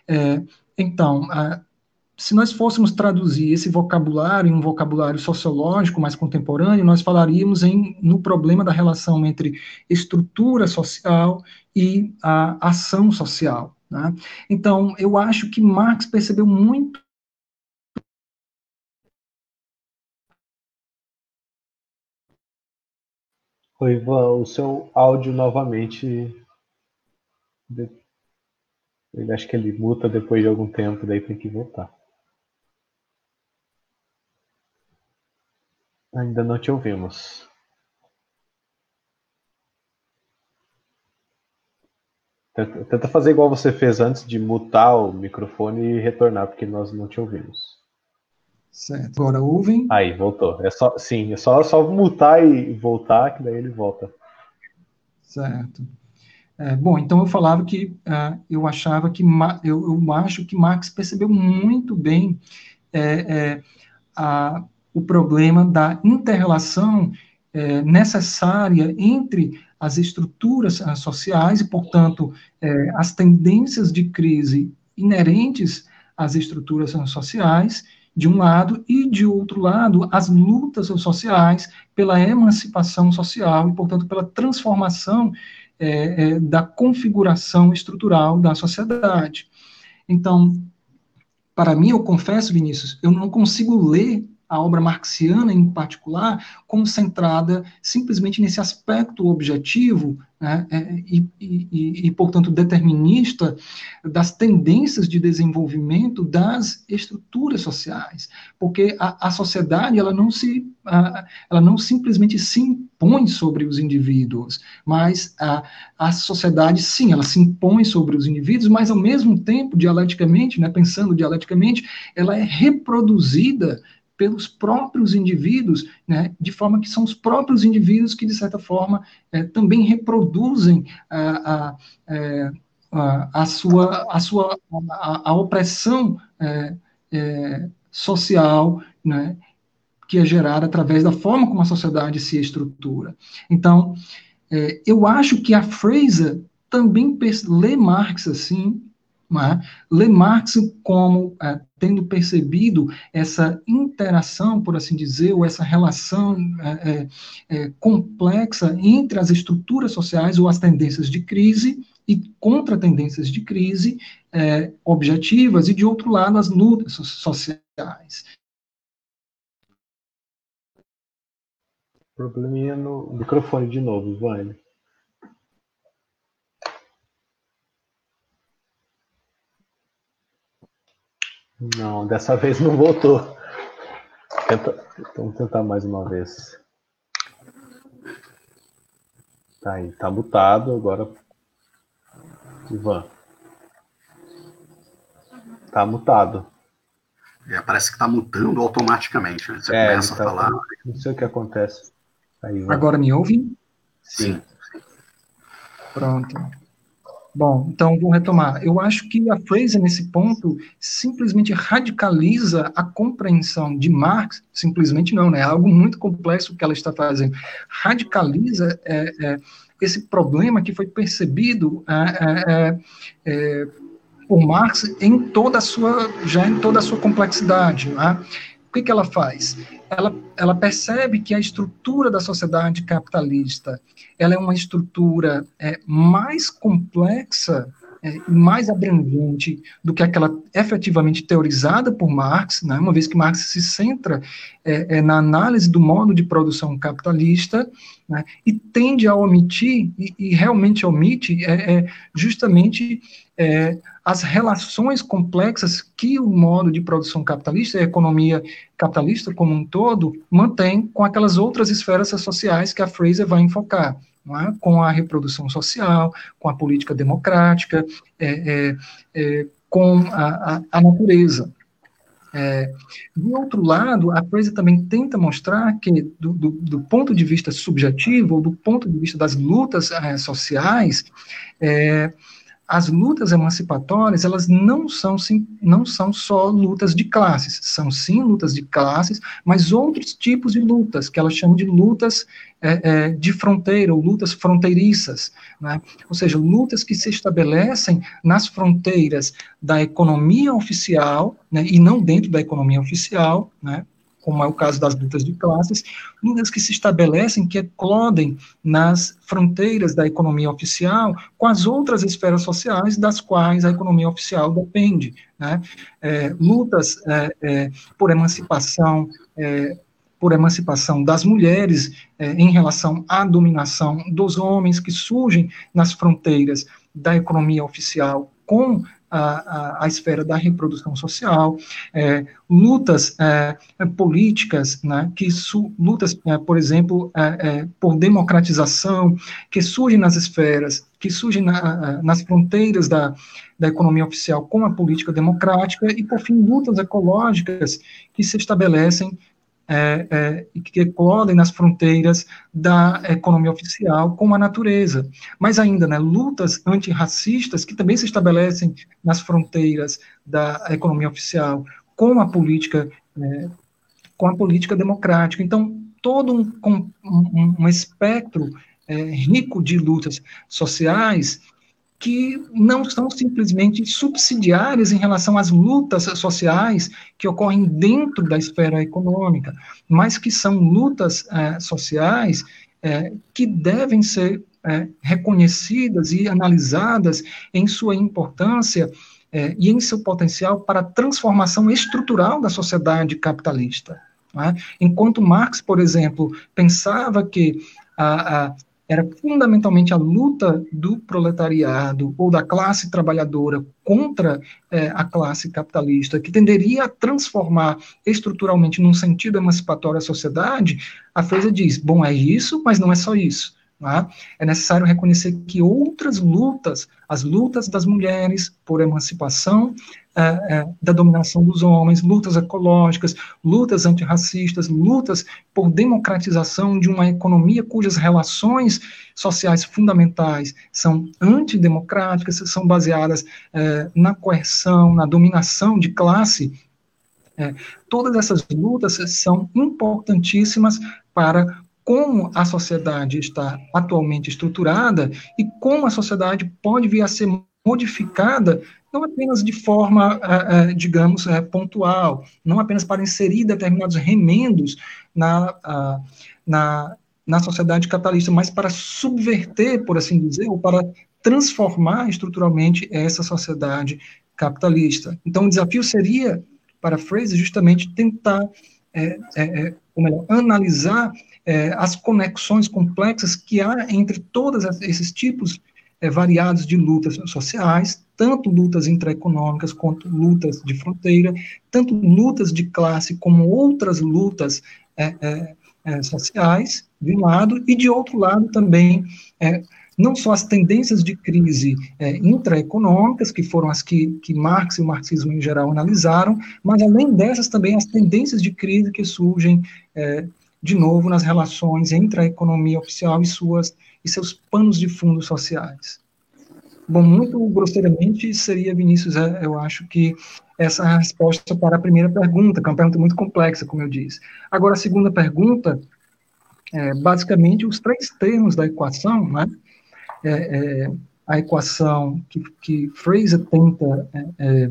É, então, se nós fôssemos traduzir esse vocabulário em um vocabulário sociológico mais contemporâneo, nós falaríamos em, no problema da relação entre estrutura social e a ação social. Né? Então, eu acho que Marx percebeu muito Oi, Ivan, o seu áudio novamente. Ele acho que ele muta depois de algum tempo, daí tem que voltar. Ainda não te ouvimos. Tenta, fazer igual você fez antes de mutar o microfone e retornar, porque nós não te ouvimos. Certo. Agora ouvem. Aí, voltou. É só, sim, é só, só mutar e voltar, que daí ele volta. Certo. É, bom, então eu falava que uh, eu achava que eu, eu, acho que Marx percebeu muito bem é, é, a, o problema da interrelação é, necessária entre as estruturas uh, sociais e, portanto, é, as tendências de crise inerentes às estruturas uh, sociais, de um lado, e, de outro lado, as lutas sociais pela emancipação social e, portanto, pela transformação é, é, da configuração estrutural da sociedade. Então, para mim, eu confesso, Vinícius, eu não consigo ler a obra marxiana em particular, como centrada simplesmente nesse aspecto objetivo né, é, e, e, e, portanto, determinista das tendências de desenvolvimento das estruturas sociais, porque a, a sociedade ela não se ela não simplesmente se impõe sobre os indivíduos, mas a, a sociedade sim, ela se impõe sobre os indivíduos, mas ao mesmo tempo, dialeticamente, né, pensando dialeticamente, ela é reproduzida pelos próprios indivíduos, né, de forma que são os próprios indivíduos que, de certa forma, é, também reproduzem a, a, é, a, a sua, a, sua a, a opressão é, é, social, né, que é gerada através da forma como a sociedade se estrutura. Então, é, eu acho que a Fraser também lê Marx assim, né? Lê Marx como é, tendo percebido essa interação, por assim dizer, ou essa relação é, é, é, complexa entre as estruturas sociais ou as tendências de crise e contra tendências de crise é, objetivas, e de outro lado, as lutas sociais. Probleminha no microfone de novo, vai. Não, dessa vez não voltou. Tenta, vamos tentar mais uma vez. Tá aí, tá mutado agora. Ivan. Tá mutado. É, parece que tá mutando automaticamente. Né? Você é, começa tá, a falar. Não sei o que acontece. Aí, agora me ouve? Sim. Pronto. Bom, então vou retomar. Eu acho que a Fraser, nesse ponto, simplesmente radicaliza a compreensão de Marx, simplesmente não, né? É algo muito complexo que ela está fazendo. Radicaliza é, é, esse problema que foi percebido é, é, é, por Marx em toda a sua, já em toda a sua complexidade. Né? O que, que ela faz? Ela, ela percebe que a estrutura da sociedade capitalista ela é uma estrutura é, mais complexa é, mais abrangente do que aquela efetivamente teorizada por Marx, né, uma vez que Marx se centra é, é, na análise do modo de produção capitalista né, e tende a omitir, e, e realmente omite, é, é justamente é, as relações complexas que o modo de produção capitalista, a economia capitalista como um todo, mantém com aquelas outras esferas sociais que a Fraser vai enfocar é? com a reprodução social, com a política democrática, é, é, é com a, a, a natureza. É, do outro lado, a Fraser também tenta mostrar que, do, do, do, ponto de vista subjetivo, ou do ponto de vista das lutas é, sociais, as lutas emancipatórias, elas não são, sim, não são só lutas de classes, são sim lutas de classes, mas outros tipos de lutas, que elas chamam de lutas é, é, de fronteira, ou lutas fronteiriças, né? ou seja, lutas que se estabelecem nas fronteiras da economia oficial, né, e não dentro da economia oficial, né, como é o caso das lutas de classes, lutas que se estabelecem, que eclodem nas fronteiras da economia oficial com as outras esferas sociais das quais a economia oficial depende. Né? É, lutas é, é, por emancipação, é, por emancipação das mulheres é, em relação à dominação dos homens que surgem nas fronteiras da economia oficial com a, a, esfera da reprodução social, é, lutas é, políticas, né, que su, lutas, é, por exemplo, é, é, por democratização, que surgem nas esferas, que surgem na, nas fronteiras da, da economia oficial com a política democrática, e, por fim, lutas ecológicas que se estabelecem é, é, que eclodem nas fronteiras da economia oficial com a natureza. Mas ainda, né, lutas antirracistas que também se estabelecem nas fronteiras da economia oficial com a política, é, com a política democrática. Então, todo um, um, um espectro é, rico de lutas sociais que não são simplesmente subsidiárias em relação às lutas sociais que ocorrem dentro da esfera econômica, mas que são lutas é, sociais é, que devem ser é, reconhecidas e analisadas em sua importância e em seu potencial para a transformação estrutural da sociedade capitalista. É? Enquanto Marx, por exemplo, pensava que a, a era fundamentalmente a luta do proletariado ou da classe trabalhadora contra é, a classe capitalista, que tenderia a transformar estruturalmente num sentido emancipatório a sociedade, a Fraser diz: bom, é isso, mas não é só isso. É? é necessário reconhecer que outras lutas, as lutas das mulheres por emancipação é, é, da dominação dos homens, lutas ecológicas, lutas antirracistas, lutas por democratização de uma economia cujas relações sociais fundamentais são antidemocráticas, são baseadas é, na coerção, na dominação de classe. É, todas essas lutas são importantíssimas para como a sociedade está atualmente estruturada e como a sociedade pode vir a ser modificada não apenas de forma, uh, uh, digamos, uh, pontual, não apenas para inserir determinados remendos na, na, na sociedade capitalista, mas para subverter, por assim dizer, ou para transformar estruturalmente essa sociedade capitalista. Então, o desafio seria, para Fraser, justamente tentar, é, é, ou melhor, analisar é, as conexões complexas que há entre todos esses tipos é, variados de lutas sociais, tanto lutas intraeconômicas quanto lutas de fronteira, tanto lutas de classe como outras lutas é, é, é sociais, de um lado, e de outro lado também é, não só as tendências de crise é, intraeconômicas, que foram as que, que Marx e o marxismo em geral analisaram, mas além dessas também as tendências de crise que surgem é, de novo nas relações entre a economia oficial e suas e seus panos de fundo sociais. Bom, muito grosseiramente seria, Vinícius, é, eu acho que essa é a resposta para a primeira pergunta, que é uma pergunta muito complexa, como eu disse. Agora, a segunda pergunta, é, basicamente, os três termos da equação, né? É, é, a equação que, que Fraser tenta, é, é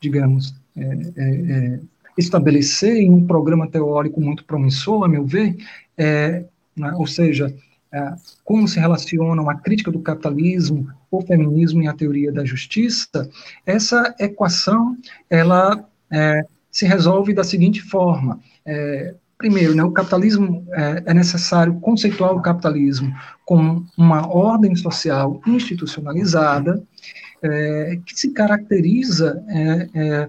digamos, é, estabelecer em um programa teórico muito promissor, a meu ver, é, né, ou seja, é, como se relacionam a crítica do capitalismo, o feminismo e a teoria da justiça, essa equação ela é, se resolve da seguinte forma: é, primeiro, né, o capitalismo é, é, necessário conceituar o capitalismo como uma ordem social institucionalizada é, que se caracteriza é,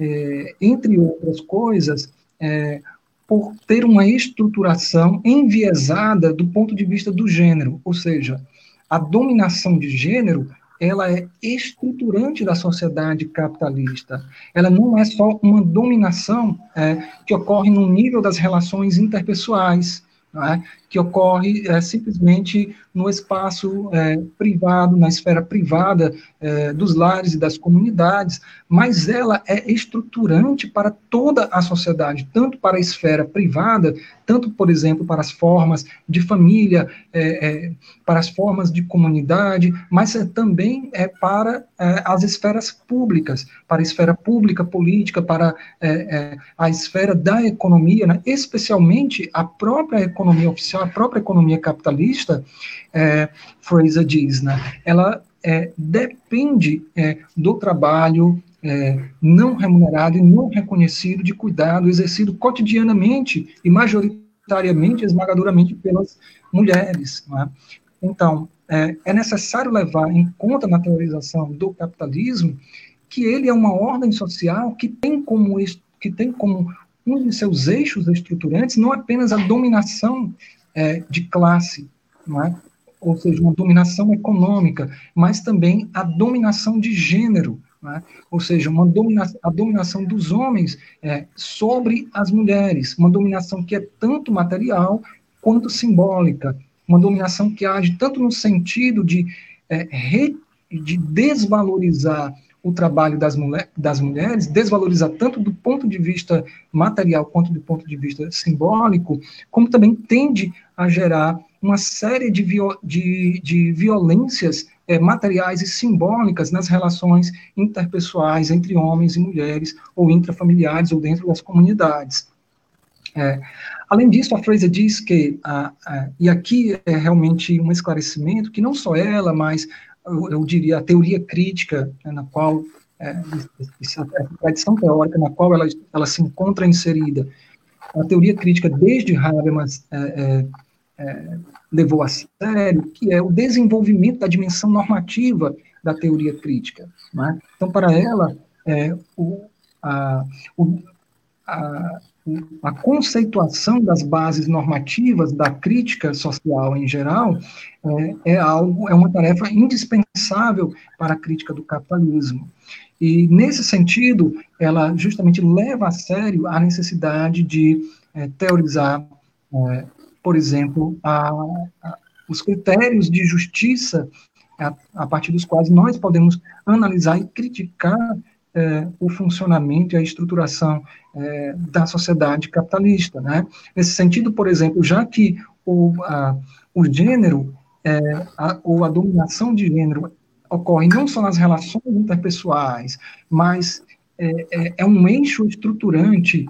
é, entre outras coisas, é, por ter uma estruturação enviesada do ponto de vista do gênero, ou seja, a dominação de gênero ela é estruturante da sociedade capitalista. Ela não é só uma dominação é, que ocorre no nível das relações interpessoais, é? que ocorre é, simplesmente no espaço é, privado, na esfera privada é, dos lares e das comunidades, mas ela é estruturante para toda a sociedade, tanto para a esfera privada, tanto, por exemplo, para as formas de família, é, é, para as formas de comunidade, mas também é para as esferas públicas, para a esfera pública, política, para a esfera da economia, né? especialmente a própria economia oficial, a própria economia capitalista, é, Fraser diz, né, ela é, depende é, do trabalho é, não remunerado e não reconhecido de cuidado exercido cotidianamente e majoritariamente, esmagadoramente pelas mulheres. Né? Então, é, é necessário levar em conta na teorização do capitalismo que ele é uma ordem social que tem como, que tem como um de seus eixos estruturantes não apenas a dominação é, de classe, é? Ou seja, uma dominação econômica, mas também a dominação de gênero, é? ou seja, uma domina a dominação dos homens é, sobre as mulheres, uma dominação que é tanto material quanto simbólica, uma dominação que age tanto no sentido de, é, re, de desvalorizar o trabalho das, das mulheres, desvalorizar tanto do ponto de vista material quanto do ponto de vista simbólico, como também tende a gerar uma série de, de, de violências é, materiais e simbólicas nas relações interpessoais entre homens e mulheres, ou intrafamiliares, ou dentro das comunidades. É, além disso, a Fraser diz que, a, a, e aqui é realmente um esclarecimento, que não só ela, mas eu, eu diria a teoria crítica, né, na qual, é, essa tradição teórica na qual ela, ela se encontra inserida, a teoria crítica desde Habermas é, é é, levou a sério, que é o desenvolvimento da dimensão normativa da teoria crítica. Né? Então, para ela, é, o, a, o, a, a conceituação das bases normativas da crítica social em geral é, é, algo, é uma tarefa indispensável para a crítica do capitalismo. E, nesse sentido, ela justamente leva a sério a necessidade de é, teorizar é, por exemplo, a, a, os critérios de justiça a, a, partir dos quais nós podemos analisar e criticar é, o funcionamento e a estruturação é, da sociedade capitalista. Né? Nesse sentido, por exemplo, já que o, o gênero é, ou a dominação de gênero ocorre não só nas relações interpessoais, mas é um eixo estruturante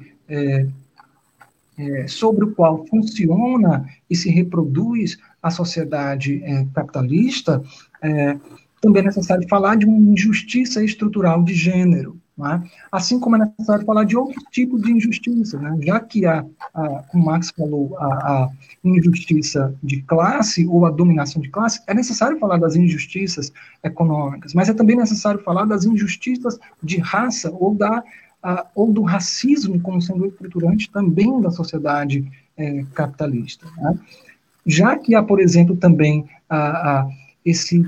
é, sobre o qual funciona e se reproduz a sociedade é, capitalista, é, também é necessário falar de uma injustiça estrutural de gênero, é? assim como é necessário falar de outro tipo de injustiça, né? já que a, a, como Marx falou, a, a, injustiça de classe ou a dominação de classe, é necessário falar das injustiças econômicas, mas é também necessário falar das injustiças de raça ou da ou do racismo como sendo estruturante também da sociedade é, capitalista. Né? Já que há, por exemplo, também esse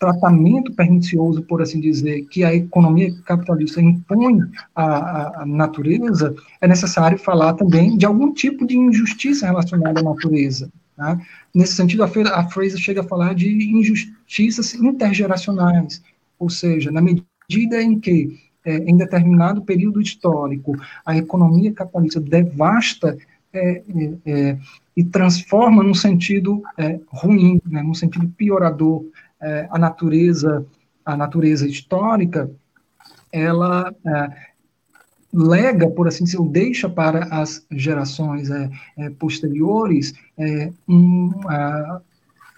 tratamento pernicioso, por assim dizer, que a economia capitalista impõe à, à, natureza, é necessário falar também de algum tipo de injustiça relacionada à natureza. Tá? Nesse sentido, a, a Fraser chega a falar de injustiças intergeracionais, ou seja, na medida em que é, em determinado período histórico, a economia capitalista devasta é, é, é e transforma num sentido é, ruim, né, num sentido piorador, é, a natureza, a natureza histórica, ela lega, por assim dizer, deixa para as gerações posteriores um,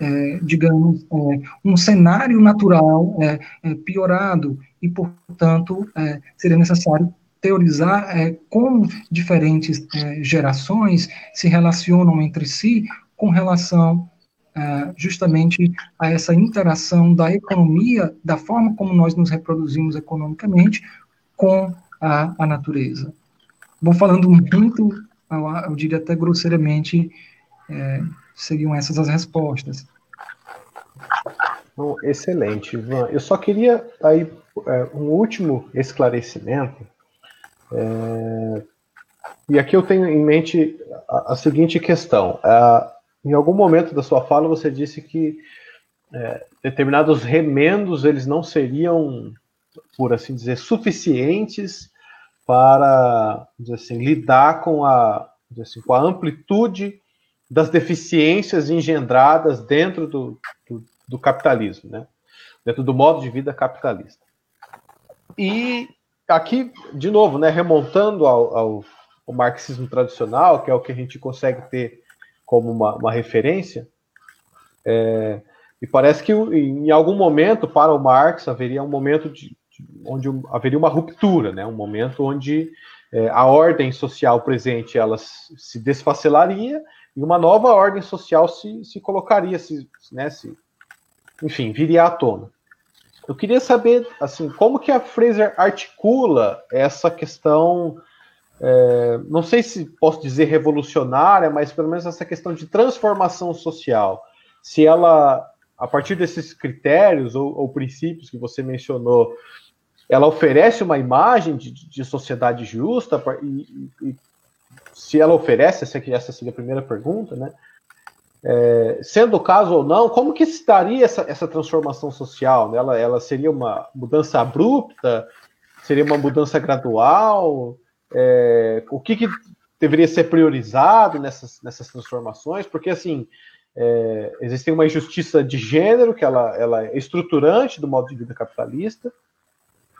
é, digamos, é, um cenário natural é, é piorado e, portanto, é, seria necessário teorizar como diferentes gerações se relacionam entre si com relação justamente a essa interação da economia, da forma como nós nos reproduzimos economicamente, com a, a natureza. Vou falando muito, eu, eu diria até grosseiramente, é, seriam essas as respostas. Bom, excelente, Ivan. Eu só queria aí é, um último esclarecimento. É, e aqui eu tenho em mente a, a seguinte questão. É, em algum momento da sua fala você disse que é, determinados remendos eles não seriam, por assim dizer, suficientes para assim, lidar com a, assim, com a amplitude das deficiências engendradas dentro do, do, do capitalismo, né? dentro do modo de vida capitalista. E aqui, de novo, né, remontando ao, ao, ao, marxismo tradicional, que é o que a gente consegue ter como uma, uma referência, é, e parece que em algum momento, para o Marx, haveria um momento de, de onde haveria uma ruptura, né, um momento onde é, a ordem social presente ela se desfacelaria e uma nova ordem social se, se colocaria, se, né, se, enfim, viria à tona. eu queria saber, assim, como que a Fraser articula essa questão, é, não sei se posso dizer revolucionária, mas pelo menos essa questão de transformação social. Se ela, a partir desses critérios ou, ou princípios que você mencionou, ela oferece uma imagem de, de sociedade justa e, e, se ela oferece, essa, essa seria a primeira pergunta, né? É, sendo o caso ou não, como que estaria essa, essa transformação social? Né? Ela, ela seria uma mudança abrupta? Seria uma mudança gradual? É, o que, que deveria ser priorizado nessas, nessas transformações? Porque, assim, é, existe uma injustiça de gênero, que ela, ela é estruturante do modo de vida capitalista.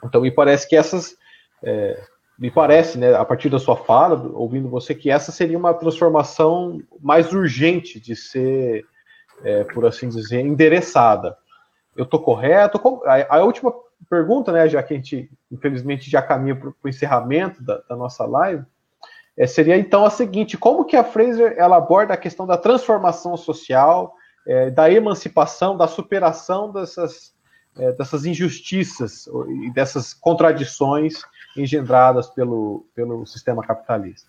Então, me parece que essas é, me parece, né, a partir da sua fala, ouvindo você, que essa seria uma transformação mais urgente de ser, é, por assim dizer, endereçada. Eu estou correto? A, a, última pergunta, né, já que a gente, infelizmente, já caminha para o encerramento da, da, nossa live, é, seria então a seguinte: como que a Fraser ela aborda a questão da transformação social, é, da emancipação, da superação dessas, é, dessas injustiças e dessas contradições engendradas pelo, pelo sistema capitalista.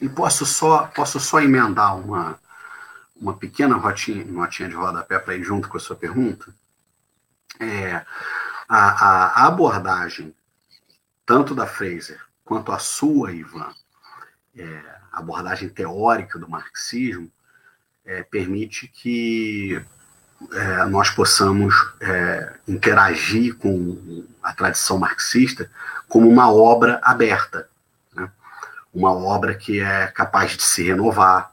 E posso só, posso só emendar uma, uma pequena rotinha, notinha de rodapé para ir junto com a sua pergunta? É, a, a, abordagem, tanto da Fraser quanto a sua, Ivan, é, abordagem teórica do marxismo, é, permite que é, nós possamos é, interagir com a tradição marxista como uma obra aberta, né? uma obra que é capaz de se renovar,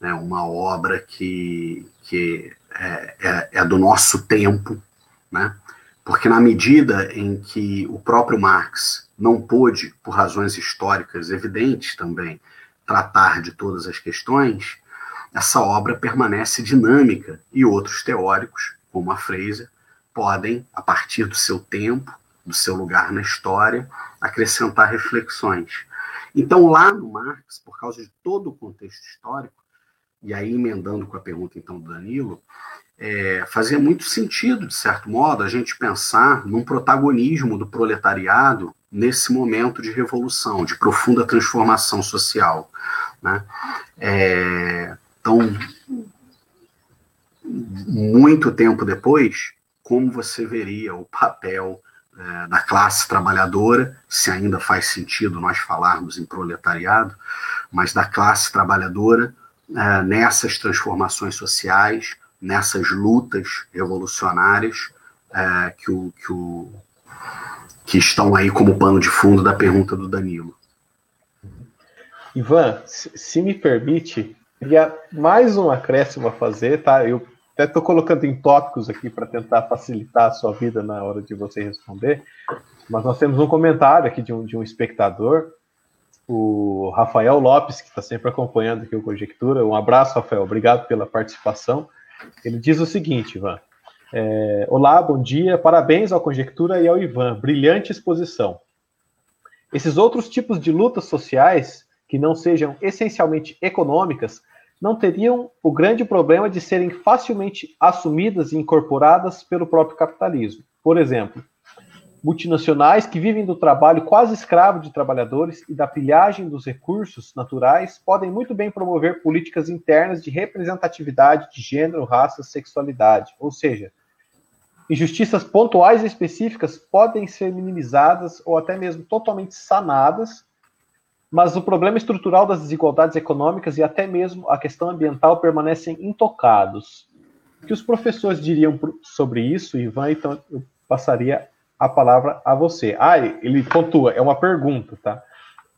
né? uma obra que, que é, é, é do nosso tempo, né? porque na medida em que o próprio Marx não pôde, por razões históricas evidentes também, tratar de todas as questões, essa obra permanece dinâmica e outros teóricos, como a Fraser, podem, a partir do seu tempo, do seu lugar na história, acrescentar reflexões. Então, lá no Marx, por causa de todo o contexto histórico, e aí emendando com a pergunta então do Danilo, é, fazia muito sentido, de certo modo, a gente pensar num protagonismo do proletariado nesse momento de revolução, de profunda transformação social. Né? É, então, muito tempo depois, como você veria o papel é, da classe trabalhadora, se ainda faz sentido nós falarmos em proletariado, mas da classe trabalhadora é, nessas transformações sociais, nessas lutas revolucionárias é, que, o, que, o, que estão aí como pano de fundo da pergunta do Danilo. Ivan, se me permite, queria mais um acréscimo a fazer, tá? Eu até estou colocando em tópicos aqui para tentar facilitar a sua vida na hora de você responder, mas nós temos um comentário aqui de um, de um espectador, o Rafael Lopes, que está sempre acompanhando aqui o Conjectura. Um abraço, Rafael, obrigado pela participação. Ele diz o seguinte, Ivan. É, Olá, bom dia, parabéns ao Conjectura e ao Ivan, brilhante exposição. Esses outros tipos de lutas sociais, que não sejam essencialmente econômicas, não teriam o grande problema de serem facilmente assumidas e incorporadas pelo próprio capitalismo. Por exemplo, multinacionais que vivem do trabalho quase escravo de trabalhadores e da pilhagem dos recursos naturais podem muito bem promover políticas internas de representatividade de gênero, raça, sexualidade, ou seja, injustiças pontuais e específicas podem ser minimizadas ou até mesmo totalmente sanadas mas o problema estrutural das desigualdades econômicas e até mesmo a questão ambiental permanecem intocados. O que os professores diriam sobre isso, Ivan? Então, eu passaria a palavra a você. Ah, ele pontua, é uma pergunta, tá?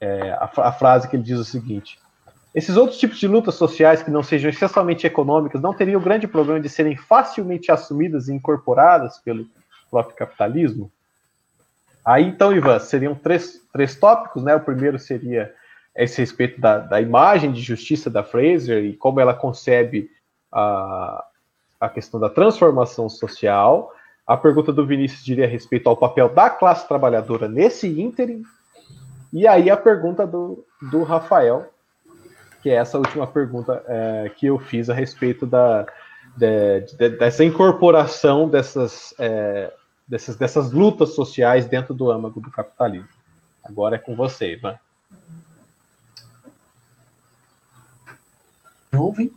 É, a, a, frase que ele diz é o seguinte: esses outros tipos de lutas sociais que não sejam essencialmente econômicas não teriam o grande problema de serem facilmente assumidas e incorporadas pelo próprio capitalismo? Aí, então, Ivan, seriam três, três tópicos, né? O primeiro seria esse respeito da, da imagem de justiça da Fraser e como ela concebe a, a questão da transformação social. A pergunta do Vinícius diria a respeito ao papel da classe trabalhadora nesse ínterim. E aí a pergunta do, do Rafael, que é essa última pergunta é, que eu fiz a respeito da, de, de, dessa incorporação dessas é, dessas, dessas lutas sociais dentro do âmago do capitalismo. Agora é com você, Ivan. Ouvem?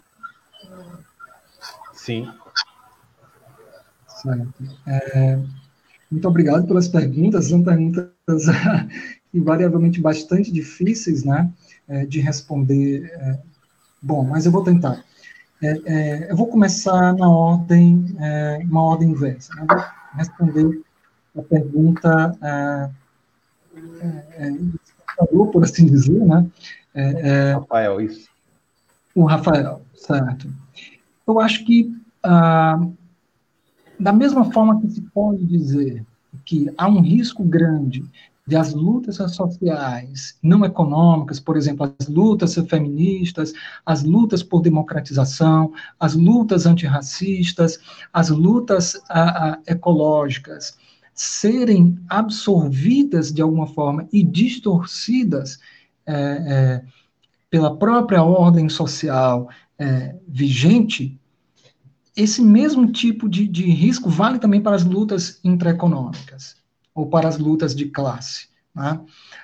Sim. Certo. É, muito obrigado pelas perguntas. São perguntas invariavelmente bastante difíceis, né, é, de responder. É, bom, mas eu vou tentar. É, é eu vou começar na ordem, é, uma ordem inversa. Né? Vou responder a pergunta é, por assim dizer, né? Rafael, isso. O Rafael, certo. Eu acho que ah, da mesma forma que se pode dizer que há um risco grande de as lutas sociais não econômicas, por exemplo, as lutas feministas, as lutas por democratização, as lutas antirracistas, as lutas a, a, ecológicas, serem absorvidas de alguma forma e distorcidas é, é, pela própria ordem social é, vigente, esse mesmo tipo de, de risco vale também para as lutas intraeconômicas ou para as lutas de classe. Né?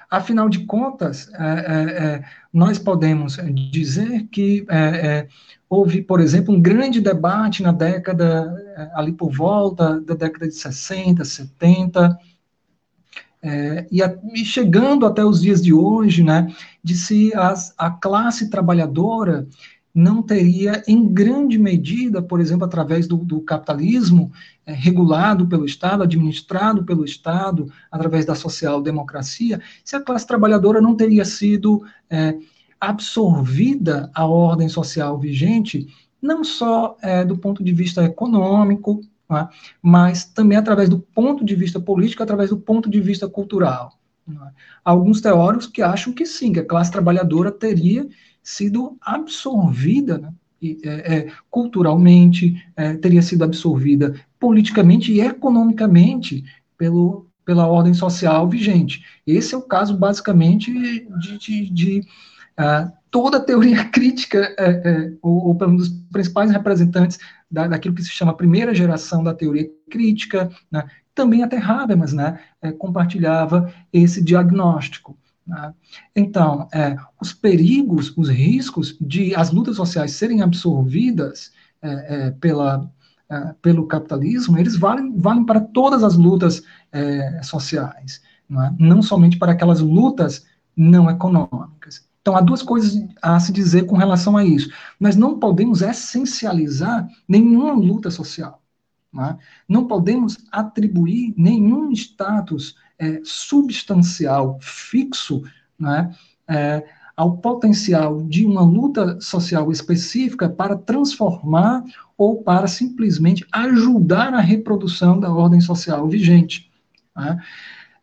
Afinal de contas, é, é, é nós podemos dizer que é, é, houve, por exemplo, um grande debate na década, é, ali por volta da década de 60, 70, e, a, e, chegando até os dias de hoje, né, de se as, a classe trabalhadora não teria, em grande medida, por exemplo, através do, do capitalismo é, regulado pelo Estado, administrado pelo Estado, através da social-democracia, se a classe trabalhadora não teria sido é, absorvida à ordem social vigente, não só é, do ponto de vista econômico, é? mas também através do ponto de vista político, através do ponto de vista cultural. É? Alguns teóricos que acham que sim, que a classe trabalhadora teria sido absorvida né, é, é, culturalmente, é, teria sido absorvida politicamente e economicamente pelo, pela ordem social vigente. Esse é o caso, basicamente, de, de, de uh, toda a teoria crítica, é, é, ou, ou pelo um dos principais representantes da, daquilo que se chama primeira geração da teoria crítica, né, também até Habermas né, é, compartilhava esse diagnóstico. Né? Então, é, os perigos, os riscos de as lutas sociais serem absorvidas é, é, pela, é, pelo capitalismo, eles valem, valem para todas as lutas é, sociais, não, é? não somente para aquelas lutas não econômicas. Então, há duas coisas a se dizer com relação a isso. Nós não podemos essencializar nenhuma luta social. Não, é? não podemos atribuir nenhum status é, substancial, fixo, né, é, ao potencial de uma luta social específica para transformar ou para simplesmente ajudar a reprodução da ordem social vigente. Né?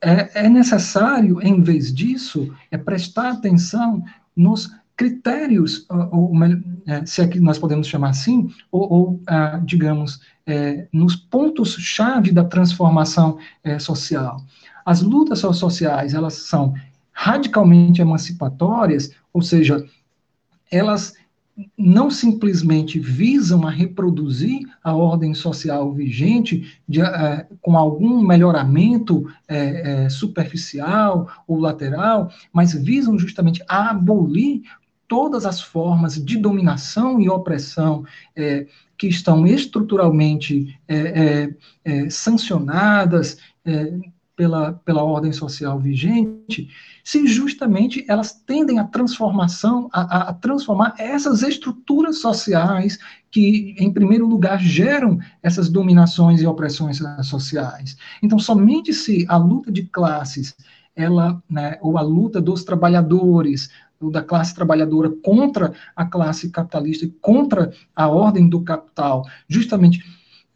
É, é necessário, em vez disso, é prestar atenção nos critérios, ou, ou é, se é que nós podemos chamar assim, ou, ou ah, digamos, é, nos pontos-chave da transformação é, social. As lutas sociais, elas são radicalmente emancipatórias, ou seja, elas não simplesmente visam a reproduzir a ordem social vigente de, uh, com algum melhoramento uh, uh, superficial ou lateral, mas visam justamente a abolir todas as formas de dominação e opressão que estão estruturalmente sancionadas pela, pela ordem social vigente, se justamente elas tendem à transformação, a, a, transformar essas estruturas sociais que, em primeiro lugar, geram essas dominações e opressões sociais. Então, somente se a luta de classes, ela, né, ou a luta dos trabalhadores, ou da classe trabalhadora contra a classe capitalista e contra a ordem do capital, justamente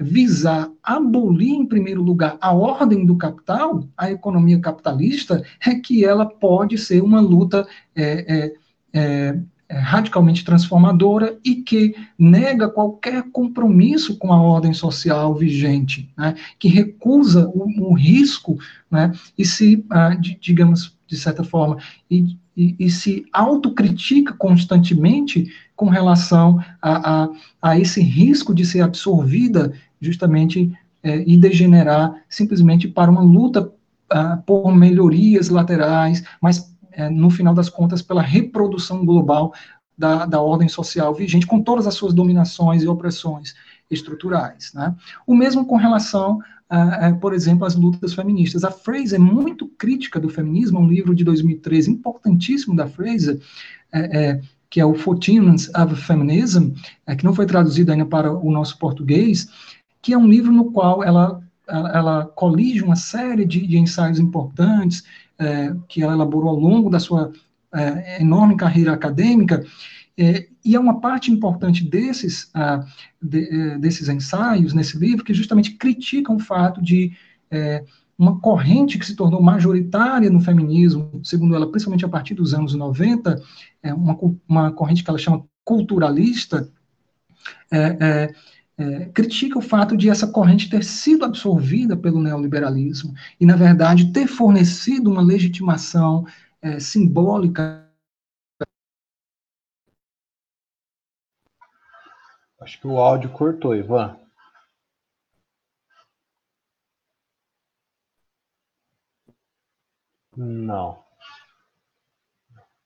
visar abolir, em primeiro lugar, a ordem do capital, a economia capitalista, é que ela pode ser uma luta é, é, é, é, radicalmente transformadora e que nega qualquer compromisso com a ordem social vigente, né, que recusa o, o risco né, e se, ah, de, digamos, de certa forma, e, e, e se autocritica constantemente com relação a, a, a, esse risco de ser absorvida justamente é, e degenerar simplesmente para uma luta ah, por melhorias laterais, mas é, no final das contas pela reprodução global da, da ordem social vigente, com todas as suas dominações e opressões estruturais. Né? O mesmo com relação, a, por exemplo, às lutas feministas. A Fraser é muito crítica do feminismo, um livro de 2013 importantíssimo da Fraser, é, é, que é o Fourteenth of Feminism, é, que não foi traduzido ainda para o nosso português, que é um livro no qual ela, ela, colige uma série de, de ensaios importantes é, que ela elaborou ao longo da sua é, enorme carreira acadêmica, é, e é uma parte importante desses, de, é, desses ensaios, nesse livro, que justamente criticam o fato de é, uma corrente que se tornou majoritária no feminismo, segundo ela, principalmente a partir dos anos 90, é uma, uma corrente que ela chama culturalista, é, é, é, critica o fato de essa corrente ter sido absorvida pelo neoliberalismo e, na verdade, ter fornecido uma legitimação é, simbólica. Acho que o áudio cortou, Ivan. Não.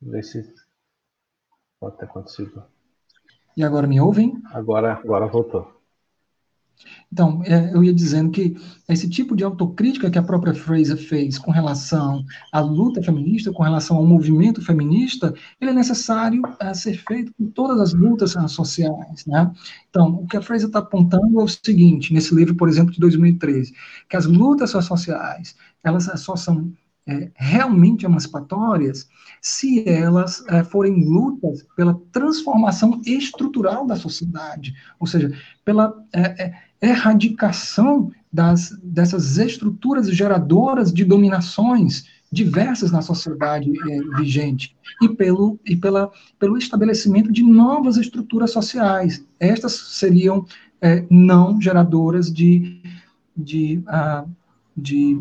Vê se pode ter acontecido. E agora me ouvem? Agora, agora voltou. Então, é, eu ia dizendo que esse tipo de autocrítica que a própria Fraser fez com relação à luta feminista, com relação ao movimento feminista, ele é necessário é, ser feito com todas as lutas é, sociais, né? Então, o que a Fraser está apontando é o seguinte, nesse livro, por exemplo, de 2013, que as lutas sociais, elas só são é, realmente emancipatórias se elas é, forem lutas pela transformação estrutural da sociedade, ou seja, pela é, é erradicação das, dessas estruturas geradoras de dominações diversas na sociedade é, vigente e pelo e pela pelo estabelecimento de novas estruturas sociais. Estas seriam é, não geradoras de de, uh, de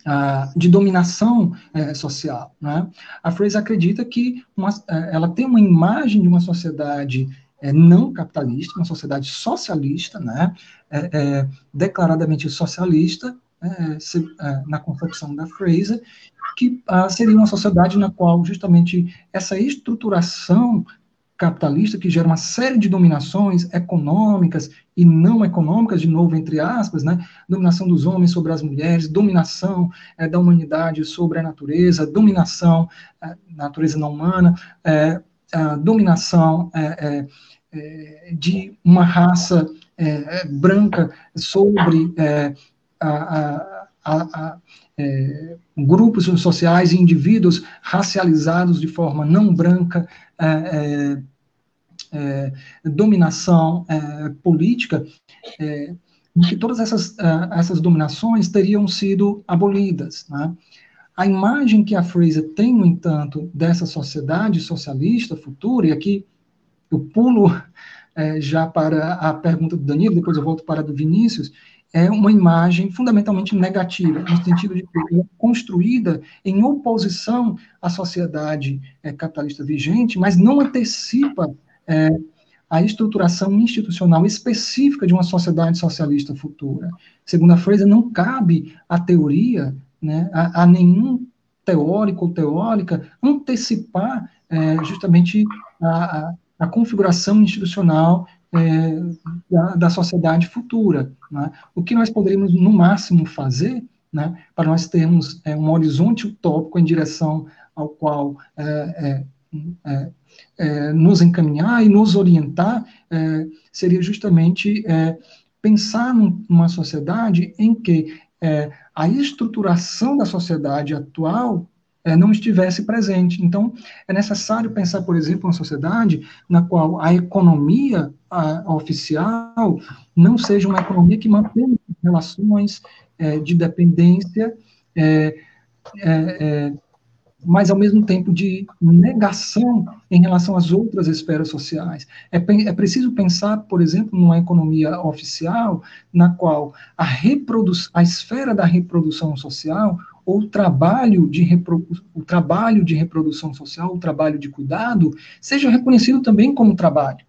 Uh, de dominação uh, social. Né? A Fraser acredita que uma, ela tem uma imagem de uma sociedade é, não capitalista, uma sociedade socialista, né, é, é, declaradamente socialista, é, se, é, na concepção da Fraser, que ah, seria uma sociedade na qual justamente essa estruturação capitalista que gera uma série de dominações econômicas e não econômicas, de novo, entre aspas, né? dominação dos homens sobre as mulheres, dominação é, da humanidade sobre a natureza, dominação natureza não humana, a dominação é, é, de uma raça é, branca sobre a, a, a, grupos sociais e indivíduos racializados de forma não branca, dominação política, que todas essas, essas dominações teriam sido abolidas. Né? A imagem que a Fraser tem, no entanto, dessa sociedade socialista futura, e aqui eu pulo é, já para a pergunta do Danilo, depois eu volto para a do Vinícius, é uma imagem fundamentalmente negativa, no sentido de que é construída em oposição à sociedade é, capitalista vigente, mas não antecipa é, a estruturação institucional específica de uma sociedade socialista futura. Segundo a Fraser, não cabe à teoria né, a, a nenhum teórico ou teórica antecipar é, justamente a, a, a, configuração institucional é, da, da, sociedade futura. Né? O que nós poderíamos, no máximo, fazer né, para nós termos é, um horizonte utópico em direção ao qual é, é, é, nos encaminhar e nos orientar seria justamente pensar numa sociedade em que é, a estruturação da sociedade atual é, não estivesse presente. Então, é necessário pensar, por exemplo, uma sociedade na qual a economia a, oficial não seja uma economia que mantenha relações é, de dependência é, mas ao mesmo tempo de negação em relação às outras esferas sociais. É, é preciso pensar, por exemplo, numa economia oficial na qual a, a esfera da reprodução social ou o trabalho de, repro o trabalho de reprodução social, o trabalho de cuidado, seja reconhecido também como trabalho,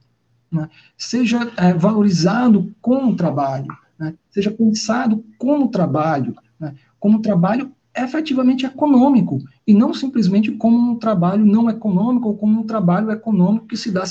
né? seja é, valorizado como trabalho, né, seja pensado como trabalho, né, como trabalho efetivamente econômico, e não simplesmente como um trabalho não econômico ou como um trabalho econômico que se dá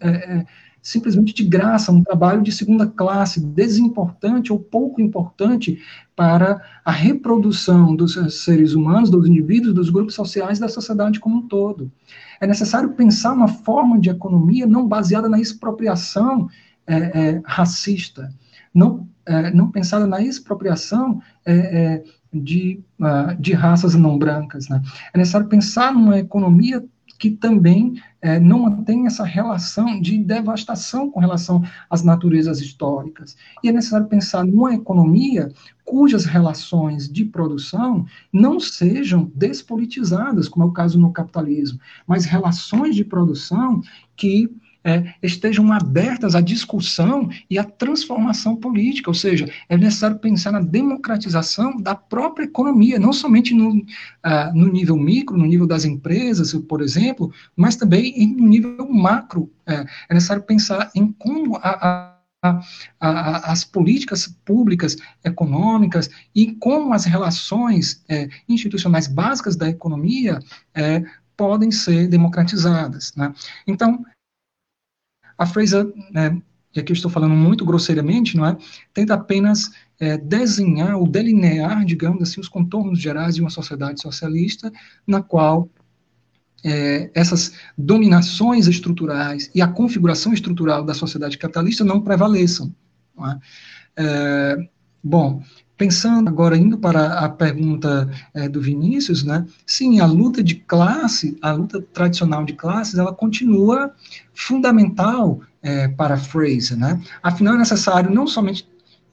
é, é, simplesmente de graça, um trabalho de segunda classe, desimportante ou pouco importante para a reprodução dos seres humanos, dos indivíduos, dos grupos sociais da sociedade como um todo. É necessário pensar uma forma de economia não baseada na expropriação é, é, racista, não, é, não pensada na expropriação é, é, de, uh, de raças não brancas. Né? É necessário pensar numa economia que também é, não mantém essa relação de devastação com relação às naturezas históricas. E é necessário pensar numa economia cujas relações de produção não sejam despolitizadas, como é o caso no capitalismo, mas relações de produção que é, estejam abertas à discussão e à transformação política, ou seja, é necessário pensar na democratização da própria economia, não somente no, uh, no nível micro, no nível das empresas, por exemplo, mas também no nível macro. É, é necessário pensar em como a, a, a, as políticas públicas econômicas e como as relações é, institucionais básicas da economia é, podem ser democratizadas. Né? Então, a Fraser, né, e aqui eu estou falando muito grosseiramente, não é? Tenta apenas é, desenhar ou delinear, digamos assim, os contornos gerais de uma sociedade socialista, na qual é, essas dominações estruturais e a configuração estrutural da sociedade capitalista não prevaleçam. Não é? É, bom, Pensando agora, indo para a pergunta é, do Vinícius, né? Sim, a luta de classe, a luta tradicional de classes, ela continua fundamental é, para Fraser, né? Afinal, é necessário não somente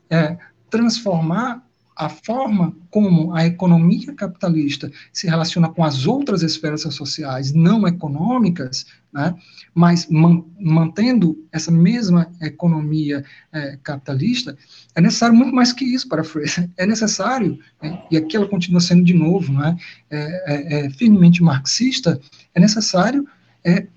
é, transformar a forma como a economia capitalista se relaciona com as outras esferas sociais não econômicas, né, mas man, mantendo essa mesma economia é, capitalista, é necessário muito mais que isso para Fraser. É necessário, é, e aqui ela continua sendo de novo né, é, é, é firmemente marxista, é necessário é,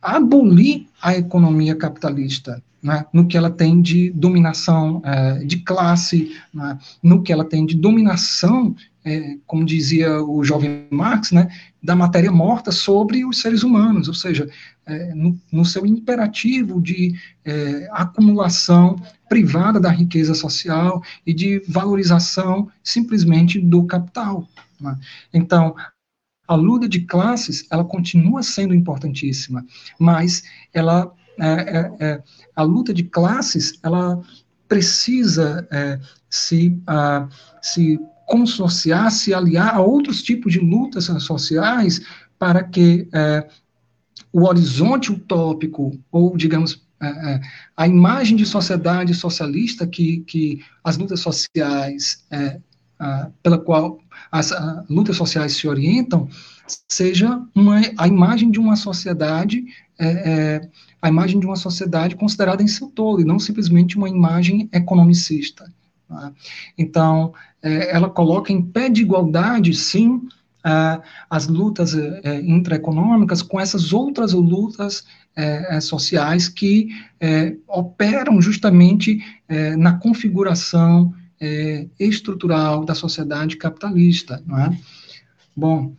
abolir a economia capitalista, né, no que ela tem de dominação é, de classe, né, no que ela tem de dominação, é, como dizia o jovem Marx, né, da matéria morta sobre os seres humanos, ou seja, é, no, no, seu imperativo de é, acumulação privada da riqueza social e de valorização simplesmente do capital. Né. Então, a luta de classes, ela continua sendo importantíssima, mas ela é, é, é, a luta de classes, ela precisa é, se, uh, se consorciar, se aliar a outros tipos de lutas sociais para que é, o horizonte utópico, ou, digamos, é, a imagem de sociedade socialista que, que as lutas sociais, pela qual as lutas sociais se orientam, seja uma, a imagem de uma sociedade é, a imagem de uma sociedade considerada em seu todo, e não simplesmente uma imagem economicista. Tá? Então, é, ela coloca em pé de igualdade, sim, é, as lutas é, é intraeconômicas com essas outras lutas é, é, sociais que operam justamente na configuração estrutural da sociedade capitalista. Não é? Bom,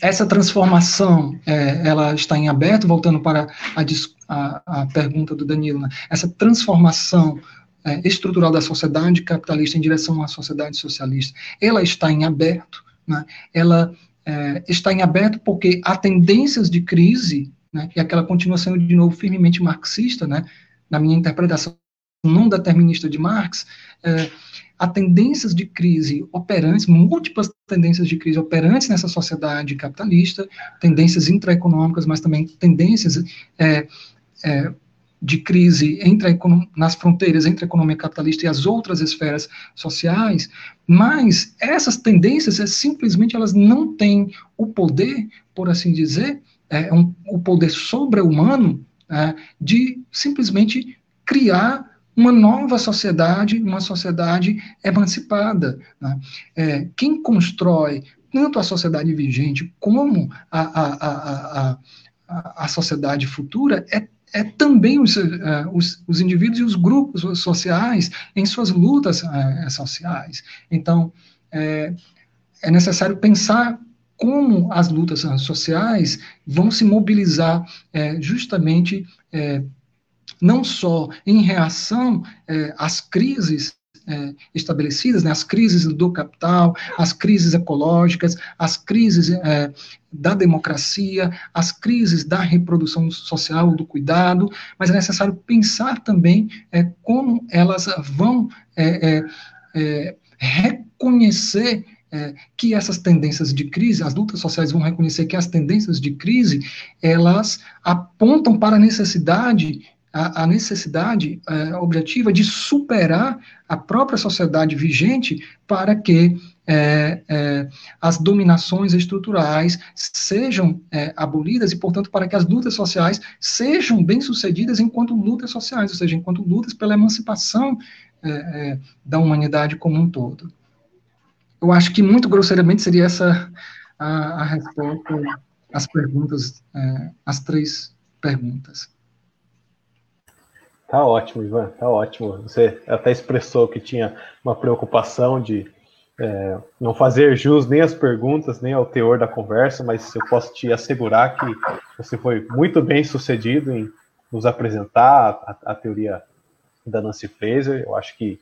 essa transformação, é, ela está em aberto, voltando para a, a, a pergunta do Danilo, né? essa transformação é, estrutural da sociedade capitalista em direção uma sociedade socialista, ela está em aberto, né? ela é, está em aberto porque há tendências de crise, né? e aquela continua sendo, de novo, firmemente marxista, né? na minha interpretação não determinista de Marx, é, há tendências de crise operantes, múltiplas tendências de crise operantes nessa sociedade capitalista, tendências intraeconômicas, mas também tendências é, é, de crise entre nas fronteiras entre a economia capitalista e as outras esferas sociais, mas essas tendências é, simplesmente elas não têm o poder, por assim dizer, é, um, o poder sobre-humano é, de simplesmente criar uma nova sociedade, uma sociedade emancipada. Né? É, quem constrói tanto a sociedade vigente como a, a, a, a, a sociedade futura é, é também os, uh, os, os, indivíduos e os grupos sociais em suas lutas uh, sociais. Então, é, é, necessário pensar como as lutas sociais vão se mobilizar é, justamente é, não só em reação às crises é, estabelecidas, né, as crises do capital, as crises ecológicas, as crises é, da democracia, as crises da reprodução social, do cuidado, mas é necessário pensar também é, como elas vão é, é, é, reconhecer que essas tendências de crise, as lutas sociais vão reconhecer que as tendências de crise, elas apontam para a necessidade a, a necessidade é, objetiva de superar a própria sociedade vigente para que é, é, as dominações estruturais sejam é, abolidas e, portanto, para que as lutas sociais sejam bem-sucedidas enquanto lutas sociais, ou seja, enquanto lutas pela emancipação é, é, da humanidade como um todo. Eu acho que, muito grosseiramente, seria essa a, a resposta às perguntas, as três perguntas. Tá ótimo, Ivan, tá ótimo. Você até expressou que tinha uma preocupação de é, não fazer jus nem às perguntas, nem ao teor da conversa, mas eu posso te assegurar que você foi muito bem sucedido em nos apresentar a, a teoria da Nancy Fraser. Eu acho que,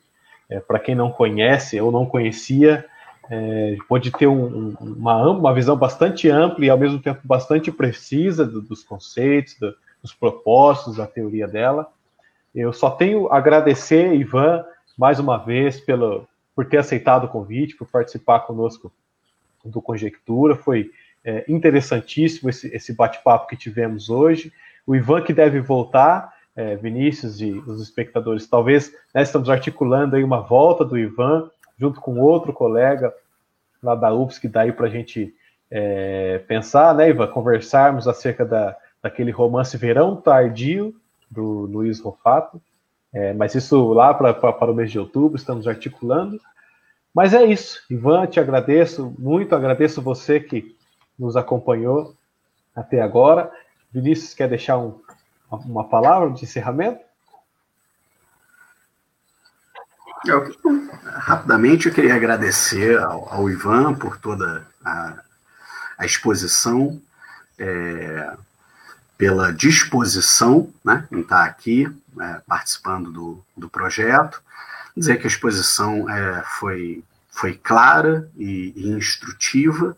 é, para quem não conhece ou não conhecia, é, pode ter um, uma, uma visão bastante ampla e, ao mesmo tempo, bastante precisa do, dos conceitos, do, dos propósitos da teoria dela. Eu só tenho agradecer, Ivan, mais uma vez, pelo, por ter aceitado o convite, por participar conosco do Conjectura. Foi é, interessantíssimo esse, esse bate-papo que tivemos hoje. O Ivan que deve voltar, é, Vinícius e os espectadores, talvez né, estamos articulando aí uma volta do Ivan, junto com outro colega lá da UFSC, daí para a gente é, pensar, né, Ivan, conversarmos acerca da, daquele romance Verão Tardio, do Luiz Rofato. É, mas isso lá pra, pra, para o mês de outubro, estamos articulando. Mas é isso. Ivan, te agradeço muito, agradeço você que nos acompanhou até agora. Vinícius, quer deixar um, uma palavra de encerramento? Eu, rapidamente, eu queria agradecer ao, ao Ivan por toda a, a exposição. É, pela disposição né, em estar aqui é, participando do, do projeto. Dizer que a exposição é, foi, foi clara e, e instrutiva.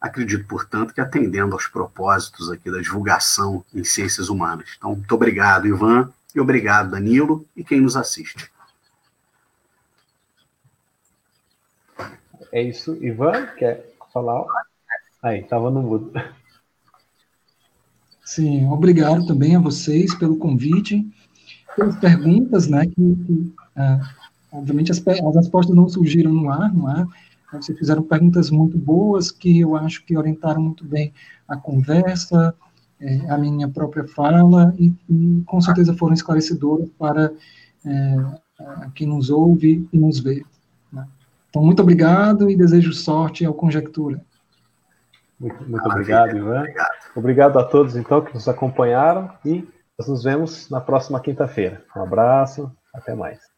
Acredito, portanto, que atendendo aos propósitos aqui da divulgação em ciências humanas. Então, muito obrigado, Ivan, e obrigado, Danilo, e quem nos assiste. É isso. Ivan, quer falar? Aí, estava no mudo. Sim, obrigado também a vocês pelo convite, pelas perguntas, né, que, que ah, obviamente as, as respostas não surgiram no ar, no ar, vocês fizeram perguntas muito boas que eu acho que orientaram muito bem a conversa, é, a minha própria fala e, e, com certeza foram esclarecedoras para é, quem nos ouve e nos vê. Né? Então, muito obrigado e desejo sorte ao Conjectura. Muito, muito obrigado, Ivan. Obrigado. obrigado a todos, então, que nos acompanharam e nós nos vemos na próxima quinta-feira. Um abraço, até mais.